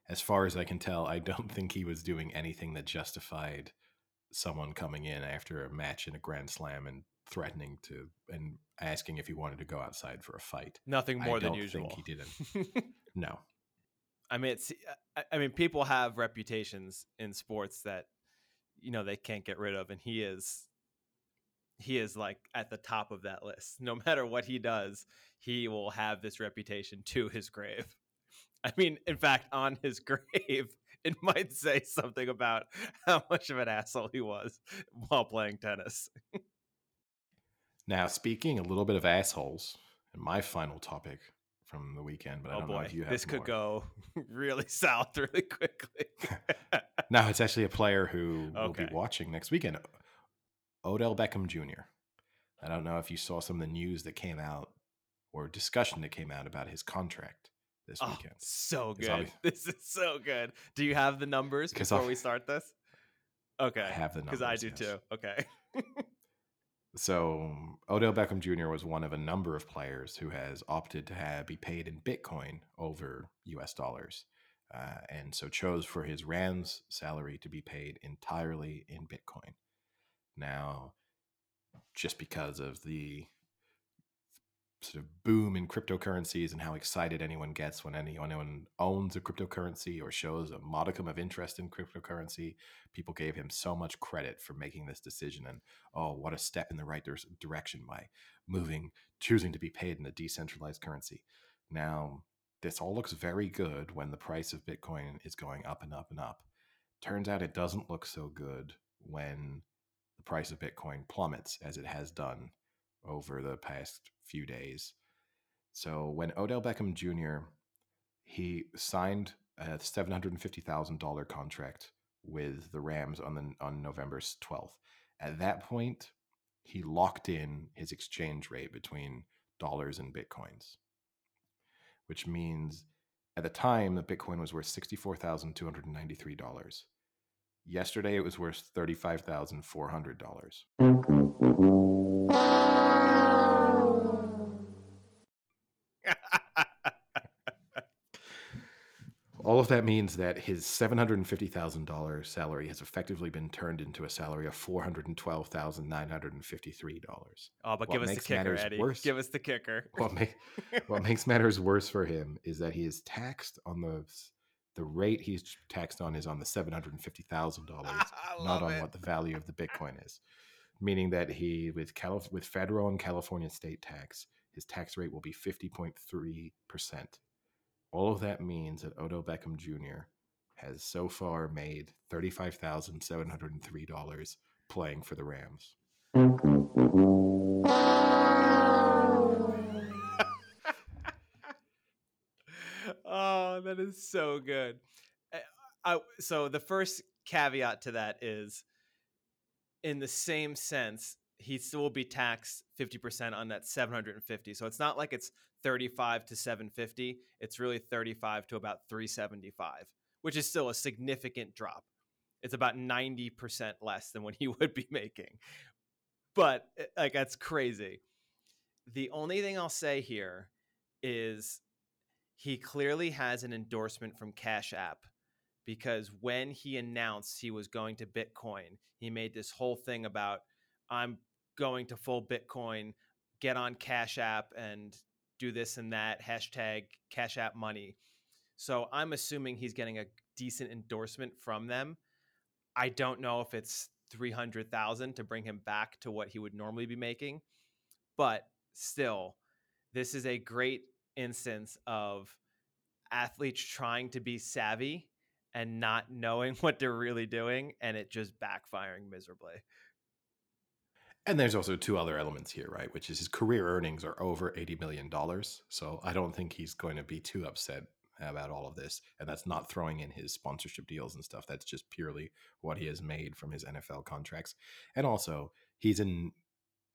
as far as I can tell, I don't think he was doing anything that justified someone coming in after a match in a Grand Slam and threatening to and asking if he wanted to go outside for a fight. Nothing more I than don't usual. think he didn't. No. I mean, it's. I- I mean, people have reputations in sports that you know they can't get rid of, and he is. He is like at the top of that list. No matter what he does, he will have this reputation to his grave. I mean, in fact, on his grave, it might say something about how much of an asshole he was while playing tennis. Now, speaking a little bit of assholes, and my final topic from the weekend, but I oh don't know boy, if you have this could go really south really quickly. No, it's actually a player who will be watching next weekend. Odell Beckham Jr. I don't know if you saw some of the news that came out or discussion that came out about his contract this Oh, weekend. so good. This is so good. Do you have the numbers before I'll- we start this? Okay. I have the numbers. Because. I do yes. too. Okay. So Odell Beckham Jr. was one of a number of players who has opted to have, be paid in Bitcoin over U.S. dollars, uh, and so chose for his Rams salary to be paid entirely in Bitcoin. Now, just because of the sort of boom in cryptocurrencies and how excited anyone gets when anyone, owns a cryptocurrency or shows a modicum of interest in cryptocurrency, people gave him so much credit for making this decision and oh, what a step in the right direction by moving, choosing to be paid in a decentralized currency. Now, this all looks very good when the price of Bitcoin is going up and up and up. turns out it doesn't look so good when the price of Bitcoin plummets as it has done over the past few days. So when Odell Beckham Jr. he signed a seven hundred and fifty thousand dollar contract with the Rams on the on November twelfth. At that point, he locked in his exchange rate between dollars and bitcoins, which means at the time the Bitcoin was worth sixty four thousand two hundred and ninety three dollars. Yesterday, it was worth thirty five thousand four hundred dollars. That means that his $750,000 salary has effectively been turned into a salary of $412,953. Oh, but What give us the kicker, Eddie. worse- Give us the kicker. What, ma- what makes matters worse for him is that he is taxed on the the rate he's taxed on is on the $750,000, not on it. what the value of the Bitcoin is. Meaning that he with Calif- with federal and California state tax, his tax rate will be 50.3%. All of that means that Odell Beckham Jr. has so far made $35,703 playing for the Rams. oh, that is so good. Uh, I, so the first caveat to that is, in the same sense, he still will be taxed fifty percent on that seven hundred and fifty. So it's not like it's thirty-five to seven fifty. It's really thirty-five to about three seventy-five, which is still a significant drop. It's about ninety percent less than what he would be making. But uh, like that's crazy. The only thing I'll say here is he clearly has an endorsement from Cash App because when he announced he was going to Bitcoin, he made this whole thing about I'm going to full Bitcoin, get on Cash App and do this and that, hashtag Cash App money. So I'm assuming he's getting a decent endorsement from them. I don't know if it's 300,000 to bring him back to what he would normally be making, but still, this is a great instance of athletes trying to be savvy and not knowing what they're really doing and it just backfiring miserably. And there's also two other elements here, right? Which is his career earnings are over $80 million. So I don't think he's going to be too upset about all of this. And that's not throwing in his sponsorship deals and stuff. That's just purely what he has made from his NFL contracts. And also, he's in,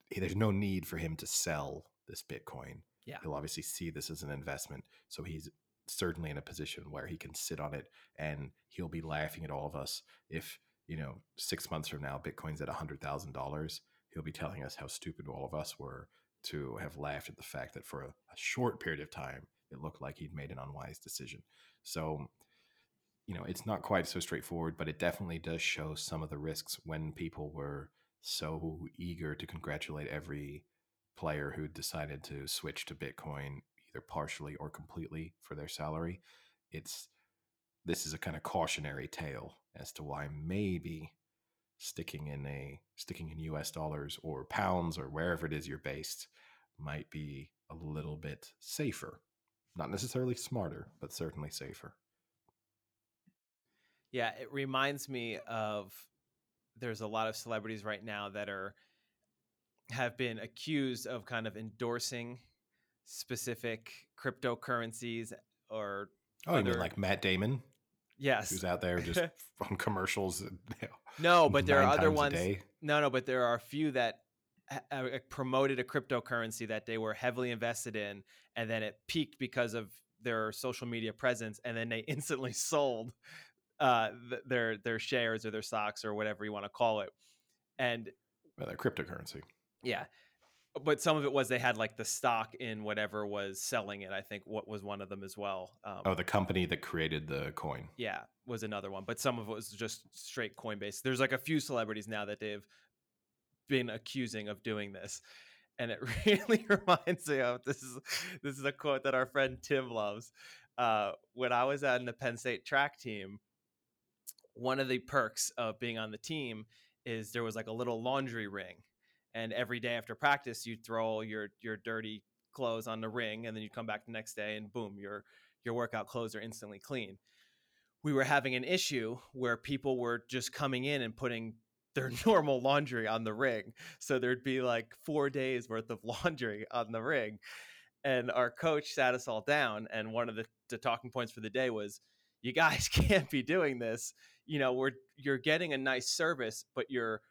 he- there's no need for him to sell this Bitcoin. Yeah. He'll obviously see this as an investment. So he's certainly in a position where he can sit on it and he'll be laughing at all of us if, you know, six months from now, Bitcoin's at $100,000 he'll be telling us how stupid all of us were to have laughed at the fact that for a, a short period of time it looked like he'd made an unwise decision. So, you know, it's not quite so straightforward, but it definitely does show some of the risks when people were so eager to congratulate every player who decided to switch to Bitcoin either partially or completely for their salary. It's this is a kind of cautionary tale as to why maybe sticking in a sticking in US dollars or pounds or wherever it is you're based might be a little bit safer. Not necessarily smarter, but certainly safer. Yeah, it reminds me of there's a lot of celebrities right now that are have been accused of kind of endorsing specific cryptocurrencies or Oh, you mean like Matt Damon, yes. who's out there just on commercials? you know, No, but there are other ones? No, no, but there are a few that ha- uh, promoted a cryptocurrency that they were heavily invested in, and then it peaked because of their social media presence, and then they instantly sold uh, th- their their shares or their stocks or whatever you want to call it. And Well, they're cryptocurrency. yeah, but some of it was they had like the stock in whatever was selling it. I think what was one of them as well. Um, Oh, the company that created the coin. yeah, was another one, but some of it was just straight Coinbase. There's like a few celebrities now that they've been accusing of doing this. And it really reminds me of this is this is a quote that our friend Tim loves. Uh, when I was on the Penn State track team, one of the perks of being on the team is there was like a little laundry ring, and every day after practice, you'd throw all your your dirty clothes on the ring, and then you'd come back the next day, and boom, your your workout clothes are instantly clean we were having an issue where people were just coming in and putting their normal laundry on the ring. So there'd be like four days worth of laundry on the ring. And our coach sat us all down. And one of the, the talking points for the day was, you guys can't be doing this. You know, we're you're getting a nice service, but you're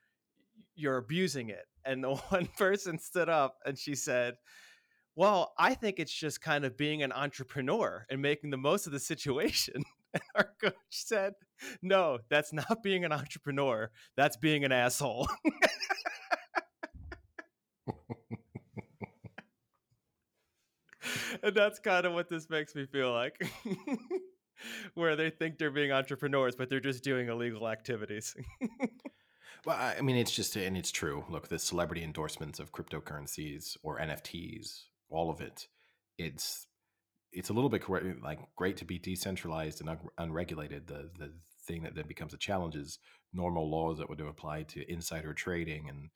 you're abusing it. And the one person stood up and she said, Well, I think it's just kind of being an entrepreneur and making the most of the situation. And our coach said, No, that's not being an entrepreneur. That's being an asshole. and that's kind of what this makes me feel like. Where they think they're being entrepreneurs, but they're just doing illegal activities. Well, I mean, it's just, and it's true. Look, the celebrity endorsements of cryptocurrencies or NFTs, all of it, it's it's a little bit like great to be decentralized and un- unregulated. The the thing that then becomes a challenge is normal laws that would apply to insider trading and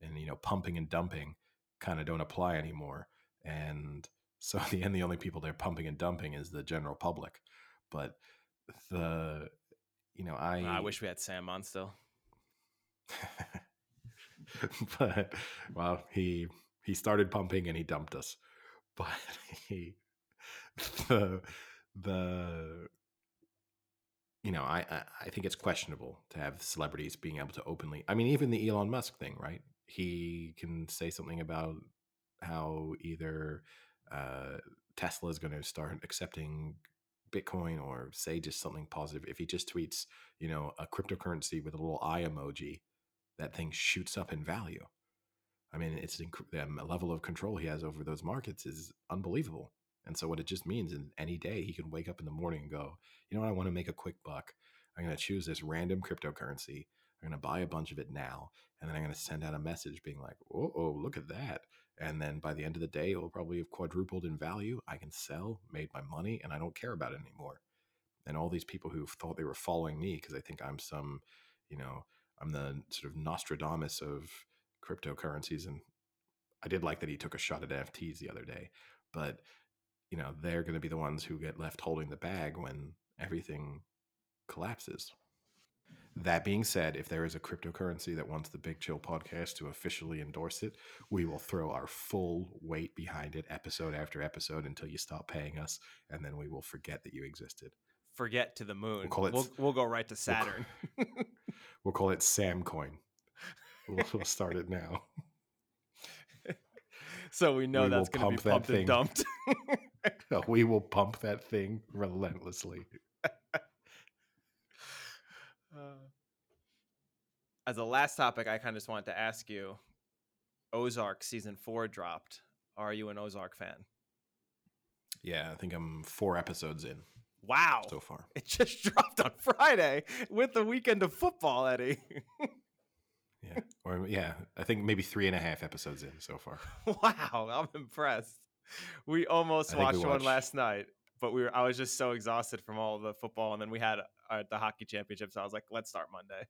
and you know pumping and dumping kind of don't apply anymore. And so at the end, the only people they're pumping and dumping is the general public. But the you know, I I wish we had Sam on still. but well, he he started pumping and he dumped us. But he the the you know, I, I think it's questionable to have celebrities being able to openly. I mean, even the Elon Musk thing, right? He can say something about how either uh, Tesla is going to start accepting Bitcoin or say just something positive. If he just tweets, you know, a cryptocurrency with a little eye emoji, that thing shoots up in value. I mean, it's inc- the um, level of control he has over those markets is unbelievable. And so, what it just means is any day he can wake up in the morning and go, you know what, I want to make a quick buck. I'm going to choose this random cryptocurrency. I'm going to buy a bunch of it now. And then I'm going to send out a message being like, oh, oh, look at that. And then by the end of the day, it will probably have quadrupled in value. I can sell, made my money, and I don't care about it anymore. And all these people who thought they were following me because they think I'm some, you know, I'm the sort of Nostradamus of cryptocurrencies. And I did like that he took a shot at NFTs the other day, but you know, they're going to be the ones who get left holding the bag when everything collapses. That being said, if there is a cryptocurrency that wants the Big Chill podcast to officially endorse it, we will throw our full weight behind it episode after episode until you stop paying us, and then we will forget that you existed. Forget to the moon. We'll, call it we'll, we'll go right to Saturn. We'll call it Samcoin. We'll, we'll start it now. so we know We that's going to be pumped and dumped. We will pump that thing relentlessly. Uh, as a last topic, I kind of just wanted to ask you Ozark season four dropped. Are you an Ozark fan? Yeah, I think I'm four episodes in Wow. so far. it just dropped on Friday with the weekend of football, Eddie. Yeah, or yeah, I think maybe three and a half episodes in so far. wow, I'm impressed. We almost think we watched one last night, but we were I was just so exhausted from all the football and then we had uh, the hockey championships. I was like, let's start Monday.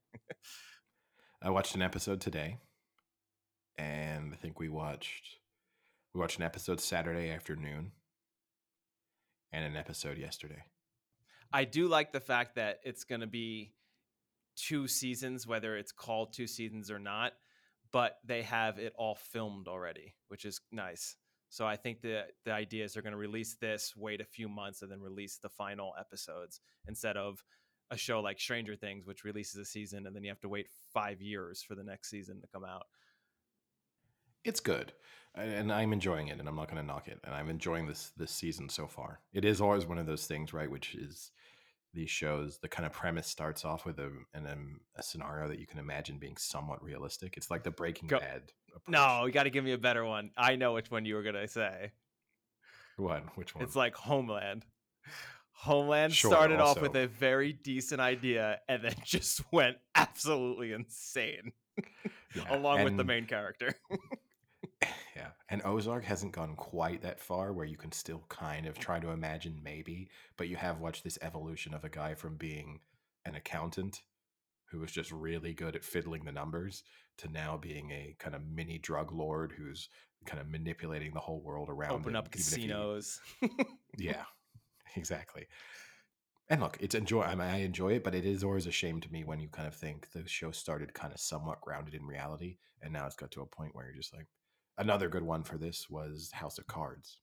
I watched an episode today, and I think we watched we watched an episode Saturday afternoon, and an episode yesterday. I do like the fact that it's going to be two seasons, whether it's called two seasons or not, but they have it all filmed already, which is nice. So I think the the idea is they're going to release this, wait a few months, and then release the final episodes instead of a show like Stranger Things, which releases a season and then you have to wait five years for the next season to come out. It's good, and I'm enjoying it, and I'm not going to knock it. And I'm enjoying this this season so far. It is always one of those things, right? Which is these shows. The kind of premise starts off with a an, um, a scenario that you can imagine being somewhat realistic. It's like the Breaking Go- Bad. Approach. No, you got to give me a better one. I know which one you were going to say. what? Which one? It's like Homeland. Homeland Sure, started off with a very decent idea and then just went absolutely insane Yeah, along with the main character. Yeah. And Ozark hasn't gone quite that far where you can still kind of try to imagine maybe, but you have watched this evolution of a guy from being an accountant who was just really good at fiddling the numbers to now being a kind of mini drug lord who's kind of manipulating the whole world around Open him, up if he- casinos. yeah, exactly. And look, it's enjoy. I mean, I enjoy it, but it is always a shame to me when you kind of think the show started kind of somewhat grounded in reality, and now it's got to a point where you're just like. Another good one for this was House of Cards.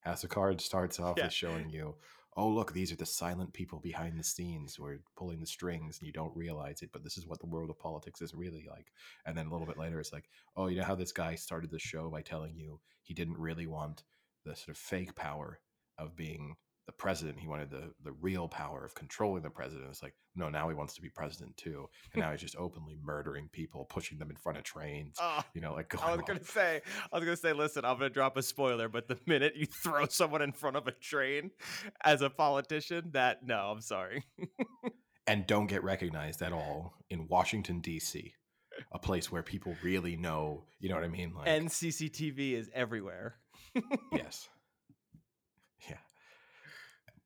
House of Cards starts off Yeah. with showing you, oh look, these are the silent people behind the scenes who are pulling the strings, and you don't realize it, but this is what the world of politics is really like. And then a little bit later, it's like, oh, you know how this guy started the show by telling you he didn't really want the sort of fake power of being the president. He wanted the the real power of controlling the president. It's like, no, now he wants to be president too, and now he's just openly murdering people, pushing them in front of trains. Oh, You know, like I was going gonna say, I was gonna say, listen, I'm gonna drop a spoiler, but the minute you throw someone in front of a train as a politician, that no, I'm sorry. and don't get recognized at all in Washington D.C., a place where people really know. You know what I mean? Like, and CCTV is everywhere. yes.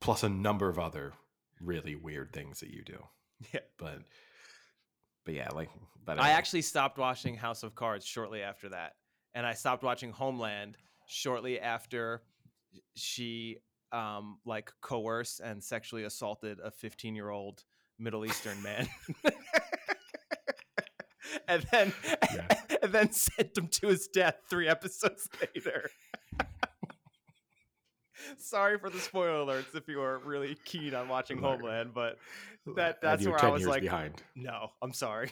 Plus a number of other really weird things that you do, Yeah. but but yeah, like but I anyway. actually stopped watching House of Cards shortly after that, and I stopped watching Homeland shortly after she um like coerced and sexually assaulted a 15 year old Middle Eastern man. and then Yeah. and then sent him to his death three episodes later. Sorry for the spoiler alerts if you are really keen on watching Homeland, but that- that's where I was like- behind. no, I'm sorry.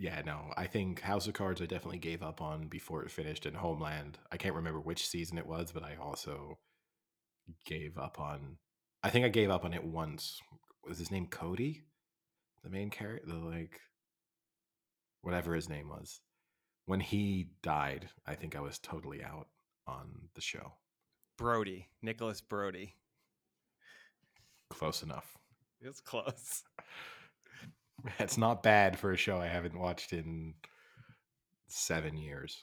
Yeah, no, I think House of Cards I definitely gave up on before it finished, and Homeland I can't remember which season it was, but I also gave up on. I think I gave up on it once. Was his name Cody, the main character, the like, whatever his name was. When he died, I think I was totally out on the show. Brody, Nicholas Brody. Close enough. It's close. It's not bad for a show I haven't watched in seven years.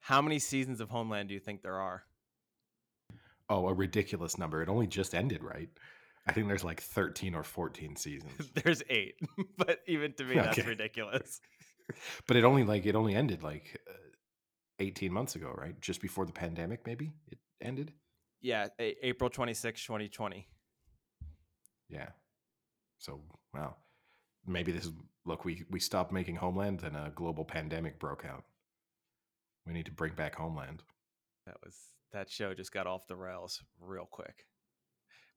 How many seasons of Homeland do you think there are? Oh, a ridiculous number. It only just ended, right? I think there's like 13 or 14 seasons. There's eight, but even to me, that's Okay. ridiculous. but it only like it only ended like uh, 18 months ago, right? Just before the pandemic maybe it ended. Yeah, a- April 26, 2020. Yeah. So, wow. Maybe this is look, we we stopped making Homeland and a global pandemic broke out. We need to bring back Homeland. That was that show just got off the rails real quick.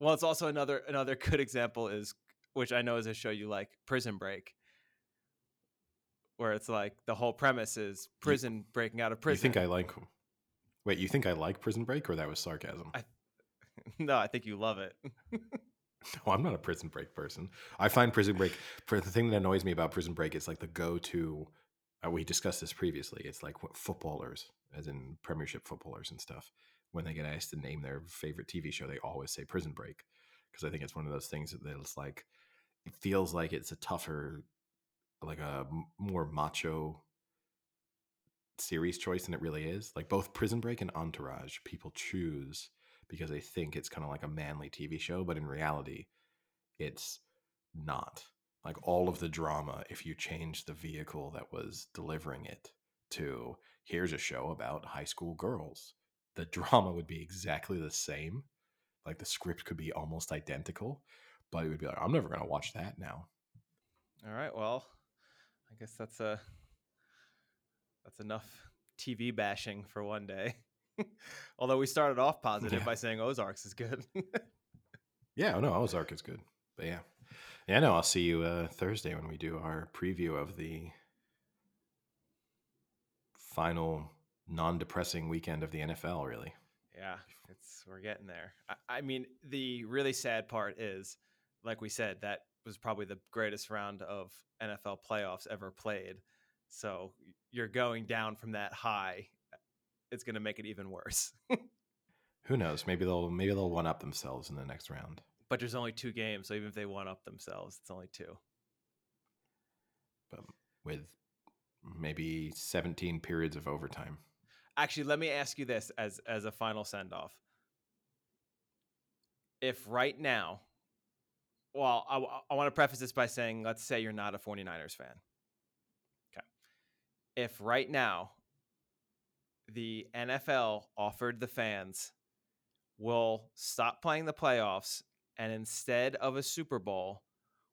Well, it's also another another good example is which I know is a show you like, Prison Break. Where it's like the whole premise is prison breaking out of prison. You think I like Wait, you think I like Prison Break or that was sarcasm? I- no, I think you love it. No, I'm not a Prison Break person. I find Prison Break for the thing that annoys me about Prison Break is like the go-to. Uh, we discussed this previously. It's like what footballers, as in Premiership footballers and stuff, when they get asked to name their favorite TV show, they always say Prison Break because I think it's one of those things that it's like it feels like it's a tougher, like a more macho series choice than it really is. Like both Prison Break and Entourage, people choose because they think it's kind of like a manly TV show, but in reality, it's not. Like all of the drama, if you change the vehicle that was delivering it to here's a show about high school girls, the drama would be exactly the same. Like the script could be almost identical, but it would be like, I'm never going to watch that now. All right, well, I guess that's a that's enough TV bashing for one day. Although we started off positive Yeah. by saying Ozarks is good. Yeah, oh no, Ozark is good. But yeah. Yeah, no, I'll see you uh, Thursday when we do our preview of the final non depressing weekend of the NFL, really. yeah, it's we're getting there. I, I mean, the really sad part is, like we said, that was probably the greatest round of NFL playoffs ever played. So you're going down from that high. Uh, it's going to make it even worse. Who knows? Maybe they'll maybe they'll one up themselves in the next round. but there's only two games, so even if they one up themselves, it's only two. But with maybe 17 periods of overtime. Actually, let me ask you this as as a final send off. If right now, well, I, want to preface this by saying, let's say you're not a 49ers fan. Okay. If right now the NFL offered the fans we'll stop playing the playoffs and instead of a Super Bowl,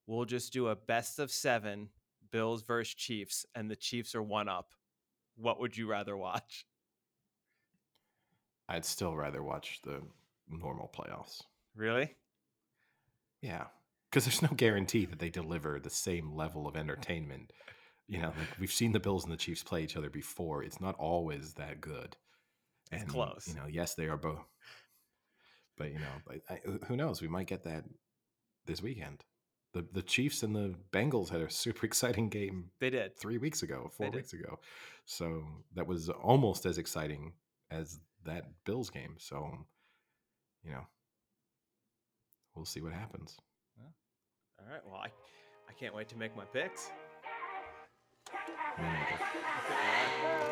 we'll just do a best of seven Bills versus Chiefs, and the Chiefs are one up. What would you rather watch? I'd still rather watch the normal playoffs. Really? Yeah, because there's no guarantee that they deliver the same level of entertainment. You know, like we've seen the Bills and the Chiefs play each other before. It's not always that good. It's And close. You know, yes, they are both. But you know, I, who knows? We might get that this weekend. The the Chiefs and the Bengals had a super exciting game They did. three weeks ago, four weeks ago. So that was almost as exciting as that Bills game. So, you know, we'll see what happens. All right. Well, I, I can't wait to make my picks.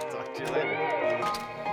Talk to you later.